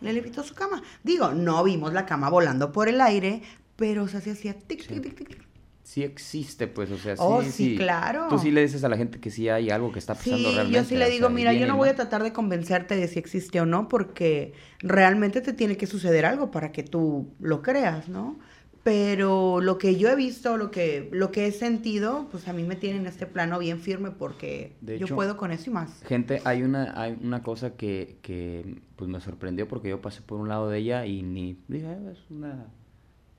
Le levitó su cama. Digo, no vimos la cama volando por el aire, pero se hacía tic, tic, Sí. tic, tic, tic. Sí existe, pues, o sea, sí, Oh, sí, claro. Tú sí le dices a la gente que sí hay algo que está pasando Sí, realmente. yo sí le digo, sea, mira, yo no voy a tratar de convencerte de si existe o no, porque realmente te tiene que suceder algo para que tú lo creas, ¿no? Pero lo que yo he visto, lo que, lo que he sentido, pues a mí me tiene en este plano bien firme porque De yo puedo con eso y más. Gente, hay una, hay una cosa que, que pues me sorprendió porque yo pasé por un lado de ella y ni dije, "Ah, es una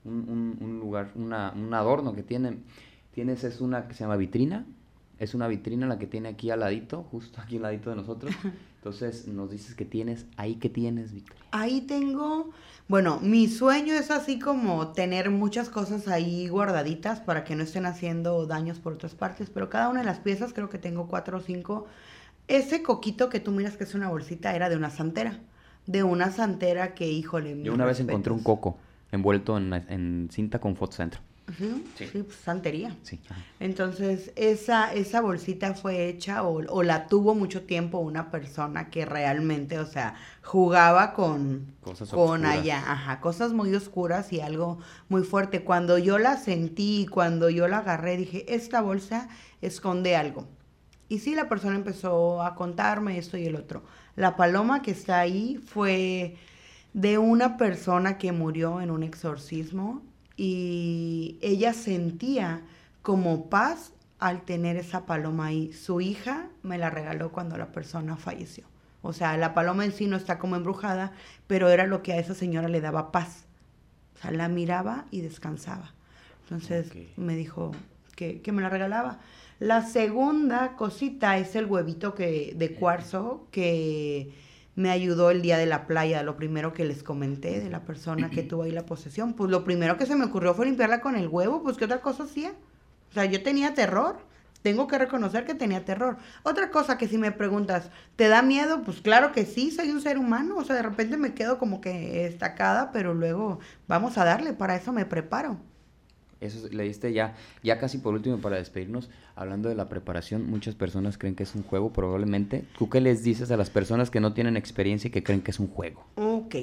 un, un- un lugar, una, un adorno que tienen. Tienes es una que se llama vitrina. Es una vitrina la que tiene aquí al ladito, justo aquí al ladito de nosotros. [laughs] Entonces nos dices que tienes, ahí que tienes, Victoria. Ahí tengo, bueno, mi sueño es así como tener muchas cosas ahí guardaditas para que no estén haciendo daños por otras partes, pero cada una de las piezas creo que tengo cuatro o cinco. Ese coquito que tú miras que es una bolsita era de una santera, de una santera que, híjole, Yo una vez encontré un coco envuelto en, en cinta con fotocentro. ¿Sí? Sí. Sí, pues santería. Sí. Entonces, esa, esa bolsita fue hecha o, o la tuvo mucho tiempo una persona que realmente, o sea, jugaba con, Cosas con oscuras. allá, ajá, cosas muy oscuras y algo muy fuerte. Cuando yo la sentí, cuando yo la agarré, dije, esta bolsa esconde algo. Y sí, la persona empezó a contarme esto y el otro. La paloma que está ahí fue de una persona que murió en un exorcismo y ella sentía como paz al tener esa paloma ahí. Su hija me la regaló cuando la persona falleció. O sea, la paloma en sí no está como embrujada, pero era lo que a esa señora le daba paz. O sea, la miraba y descansaba. Entonces me dijo que, que me la regalaba. La segunda cosita es el huevito que, de cuarzo que me ayudó el día de la playa, lo primero que les comenté de la persona que tuvo ahí la posesión. Pues lo primero que se me ocurrió fue limpiarla con el huevo, pues ¿qué otra cosa hacía? O sea, yo tenía terror. Tengo que reconocer que tenía terror. Otra cosa que si me preguntas, ¿te da miedo? Pues claro que sí, soy un ser humano. O sea, de repente me quedo como que estacada, pero luego vamos a darle, para eso me preparo. Eso es- le diste ya, ya casi por último para despedirnos, hablando de la preparación, muchas personas creen que es un juego, probablemente. ¿Tú qué les dices a las personas que no tienen experiencia y que creen que es un juego? Ok.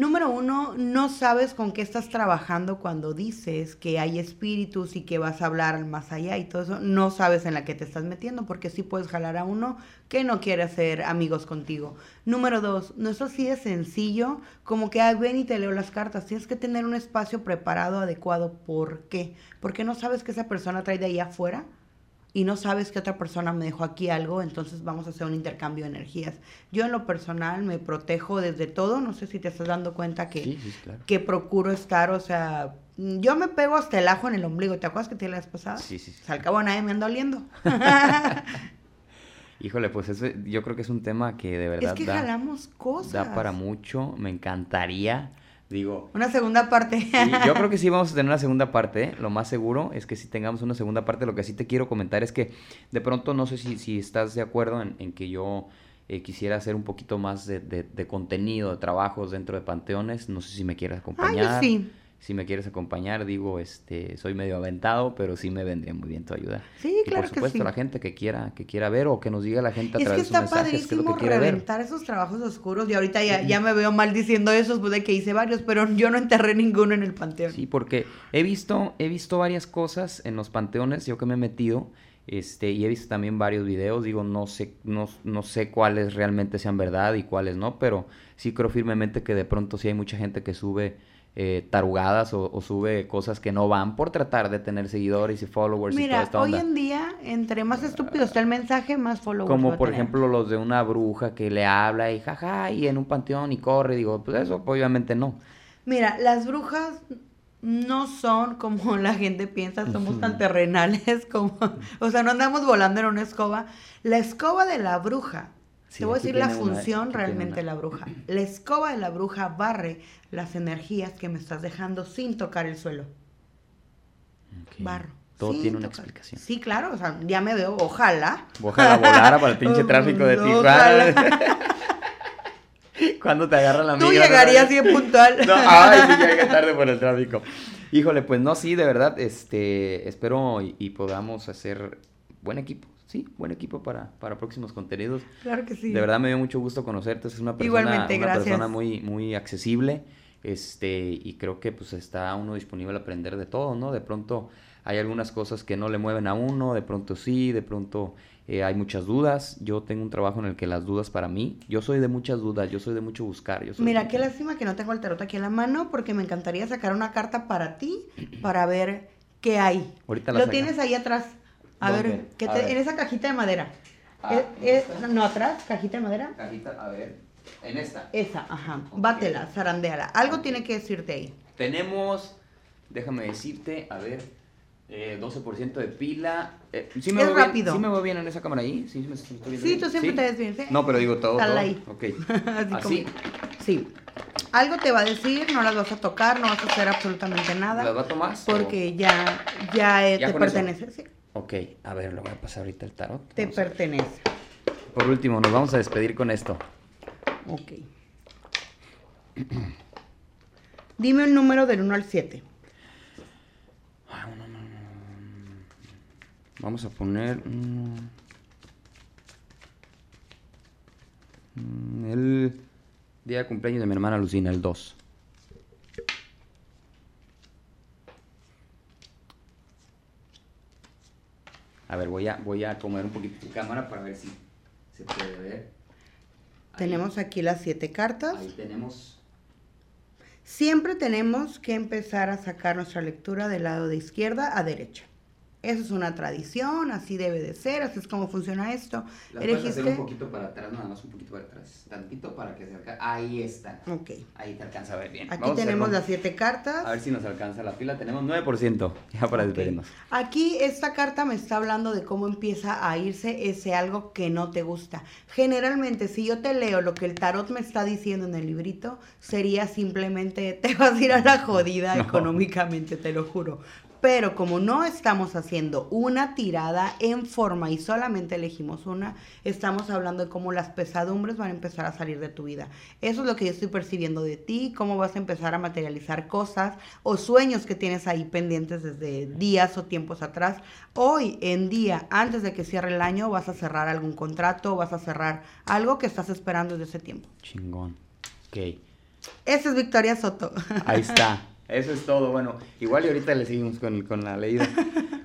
Número uno, no sabes con qué estás trabajando cuando dices que hay espíritus y que vas a hablar más allá y todo eso. No sabes en la que te estás metiendo porque sí puedes jalar a uno que no quiere hacer amigos contigo. Número dos, no es así de sencillo como que "Ay, ven y te leo las cartas. Tienes que tener un espacio preparado, adecuado. ¿Por qué? Porque no sabes que esa persona trae de ahí afuera y no sabes que otra persona me dejó aquí algo, entonces vamos a hacer un intercambio de energías. Yo en lo personal me protejo desde todo, no sé si te estás dando cuenta que, Sí, sí, claro. que procuro estar, o sea, yo me pego hasta el ajo en el ombligo, ¿te acuerdas que te la vez pasada? Sí, sí, sí. O sea, al cabo nadie me anda oliendo. [laughs] Híjole, pues eso, yo creo que es un tema que de verdad es que da, jalamos cosas. da para mucho, me encantaría, digo, Una segunda parte. Sí, yo creo que sí [laughs] vamos a tener una segunda parte, ¿eh? Lo más seguro es que sí tengamos una segunda parte. Lo que sí te quiero comentar es que de pronto no sé si, si estás de acuerdo en, en que yo eh, quisiera hacer un poquito más de, de- de contenido, de trabajos dentro de Panteones. No sé si me quieres Ay, acompañar. sí. Si me quieres acompañar, digo, este, soy medio aventado, pero sí me vendría muy bien tu ayuda. Sí, y claro por que supuesto, sí. la gente que quiera, que quiera ver o que nos diga la gente a Es través de sus está mensajes es padrísimo que quiere ver. reventar esos trabajos oscuros y ahorita ya, ya me veo mal diciendo eso después de que hice varios, pero yo no enterré ninguno en el panteón. Sí, porque he visto, he visto varias cosas en los panteones, yo que me he metido, este, y he visto también varios videos, digo, no sé, no, no sé cuáles realmente sean verdad y cuáles no, pero sí creo firmemente que de pronto sí hay mucha gente que sube eh, tarugadas o, o sube cosas que no van por tratar de tener seguidores y followers y toda Mira, esta hoy en día, entre más estúpido está el mensaje, más followers va Como a por tener. ejemplo los de una bruja que le habla y jaja y en un panteón y corre. Digo, pues eso obviamente no. Mira, las brujas no son [laughs] como la gente piensa, somos tan terrenales [laughs] como, o sea, no andamos volando en una escoba. La escoba de la bruja, Sí, te voy a decir la una, función realmente de la bruja. La escoba de la bruja barre las energías que me estás dejando sin tocar el suelo. Barro. Todo sin tiene una tocar. explicación. Sí, claro, o sea, ya me veo, ojalá. Ojalá volara para el pinche [laughs] tráfico de. Tijuana. [laughs] Cuando te agarra la Tú migra, llegarías bien puntual. No, ay, sí llega tarde por el [laughs] tráfico. Híjole, pues no, sí, de verdad, este, espero y, y podamos hacer buen equipo, sí, buen equipo para, para próximos contenidos. Claro que sí. De verdad me dio mucho gusto conocerte, es una persona, Igualmente, una gracias. persona muy, muy accesible, este, y creo que pues está uno disponible a aprender de todo, ¿no? De pronto hay algunas cosas que no le mueven a uno, de pronto sí, de pronto eh, hay muchas dudas. Yo tengo un trabajo en el que las dudas para mí, yo soy de muchas dudas, yo soy de mucho buscar. Yo soy Mira, de- qué lástima que no tengo el tarot aquí en la mano porque me encantaría sacar una carta para ti para ver qué hay. Ahorita la Lo saca. tienes ahí atrás. A ¿Dónde? ver, ¿qué A te- ver. en esa cajita de madera. Ah, Eh, eh, no, atrás, cajita de madera. Cajita, a ver, en esta. Esa, ajá. Ok. Bátela, zarandéala. Algo tiene que decirte ahí. Tenemos, déjame decirte, a ver, eh, 12% de pila. Eh, ¿sí me Es veo bien- rápido. ¿Sí me veo bien en esa cámara ahí? ¿Sí, me, estoy viendo Sí, bien? tú siempre te ves bien, ¿sí? No, pero digo todo, todo. ahí. Ok. [laughs] Así Así, Sí. Algo te va a decir, no las vas a tocar, no vas a hacer absolutamente nada. ¿las va a tomar? Porque ya, ya, eh, ¿Ya te eso? pertenece. sí, Ok, a ver, lo voy a pasar ahorita el tarot. te Vamos pertenece. Por último, nos vamos a despedir con esto. Ok. [clears throat] Dime un número del 1 al 7. Ay, no, no, no. Vamos a poner... mm, el día de cumpleaños de mi hermana Lucina, el 2. A ver, voy a, voy a acomodar un poquito tu cámara para ver si se puede ver. Ahí, Tenemos aquí las 7 cartas. Ahí tenemos... Siempre tenemos que empezar a sacar nuestra lectura del lado de izquierda a derecha. Eso es una tradición, así debe de ser, así es como funciona esto. Las puedes hacer un poquito para atrás, nada más un poquito para atrás. Tantito para que se alcance. Ahí está. Ok. Ahí te alcanza a ver bien. Aquí Vamos tenemos las 7 cartas. A ver si nos alcanza la pila. Tenemos 9%. Ya para Ok. despedirnos. Aquí esta carta me está hablando de cómo empieza a irse ese algo que no te gusta. Generalmente, si yo te leo lo que el tarot me está diciendo en el librito, sería simplemente [laughs] te vas a ir a la jodida [laughs] No. económicamente, te lo juro. Pero como no estamos haciendo una tirada en forma y solamente elegimos una, estamos hablando de cómo las pesadumbres van a empezar a salir de tu vida. Eso es lo que yo estoy percibiendo de ti, cómo vas a empezar a materializar cosas o sueños que tienes ahí pendientes desde días o tiempos atrás. Hoy en día, antes de que cierre el año, vas a cerrar algún contrato, vas a cerrar algo que estás esperando desde ese tiempo. Chingón. Ok. Esa es Victoria Soto. Ahí está. Eso es todo. Bueno, igual y ahorita le seguimos con, con la leída.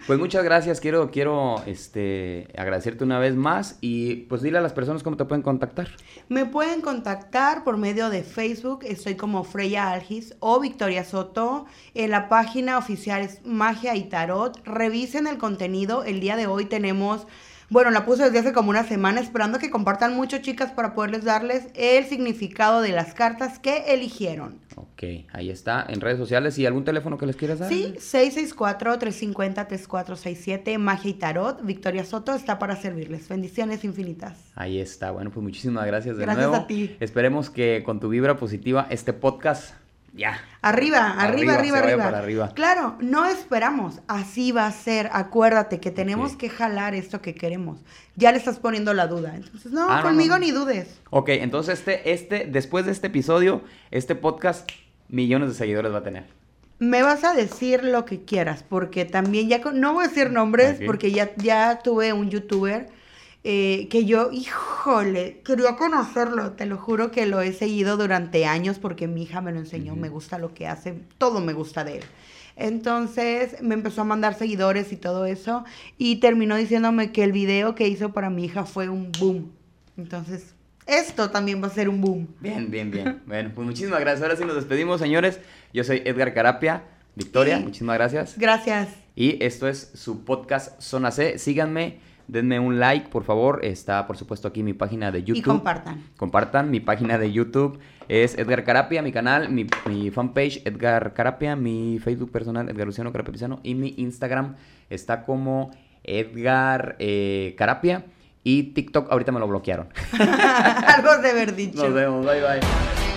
Pues muchas gracias. Quiero, quiero este, agradecerte una vez más. Y pues dile a las personas cómo te pueden contactar. Me pueden contactar por medio de Facebook, estoy como Freya Algis o Victoria Soto. En la página oficial es Magia y Tarot. Revisen el contenido. El día de hoy tenemos, bueno, la puse desde hace como una semana esperando que compartan mucho, chicas, para poderles darles el significado de las cartas que eligieron. Ok, ahí está. En redes sociales. ¿Y algún teléfono que les quieras dar? Sí, 664-350-3467, Magia y Tarot. Victoria Soto está para servirles. Bendiciones infinitas. Ahí está. Bueno, pues muchísimas gracias de Gracias nuevo. a ti. Esperemos que con tu vibra positiva este podcast ya. Arriba, arriba, Arriba, arriba. Claro, no esperamos. Así va a ser. Acuérdate que tenemos que jalar esto que queremos. Ya le estás poniendo la duda. Entonces, no, Ah, conmigo no. ni dudes. Ok, entonces este, este, después de este episodio, este podcast, millones de seguidores va a tener. Me vas a decir lo que quieras, porque también ya, con- no voy a decir nombres, porque ya, ya tuve un youtuber eh, que yo, híjole, quería conocerlo, te lo juro que lo he seguido durante años porque mi hija me lo enseñó, me gusta lo que hace, todo me gusta de él. Entonces me empezó a mandar seguidores y todo eso y terminó diciéndome que el video que hizo para mi hija fue un boom. Entonces, esto también va a ser un boom. Bien, bien, bien. Bueno, pues muchísimas gracias. Ahora sí nos despedimos, señores. Yo soy Edgar Carapia. Victoria, Sí. muchísimas gracias. Gracias. Y esto es su podcast Zona C. Síganme, denme un like, por favor. Está, por supuesto, aquí mi página de YouTube. Y compartan. Compartan mi página de YouTube. Es Edgar Carapia, mi canal, mi, mi fanpage Edgar Carapia, mi Facebook personal Edgar Luciano Carapia Pizano y mi Instagram está como Edgar eh, Carapia y TikTok ahorita me lo bloquearon. [laughs] Algo de haber dicho. Nos vemos, bye bye.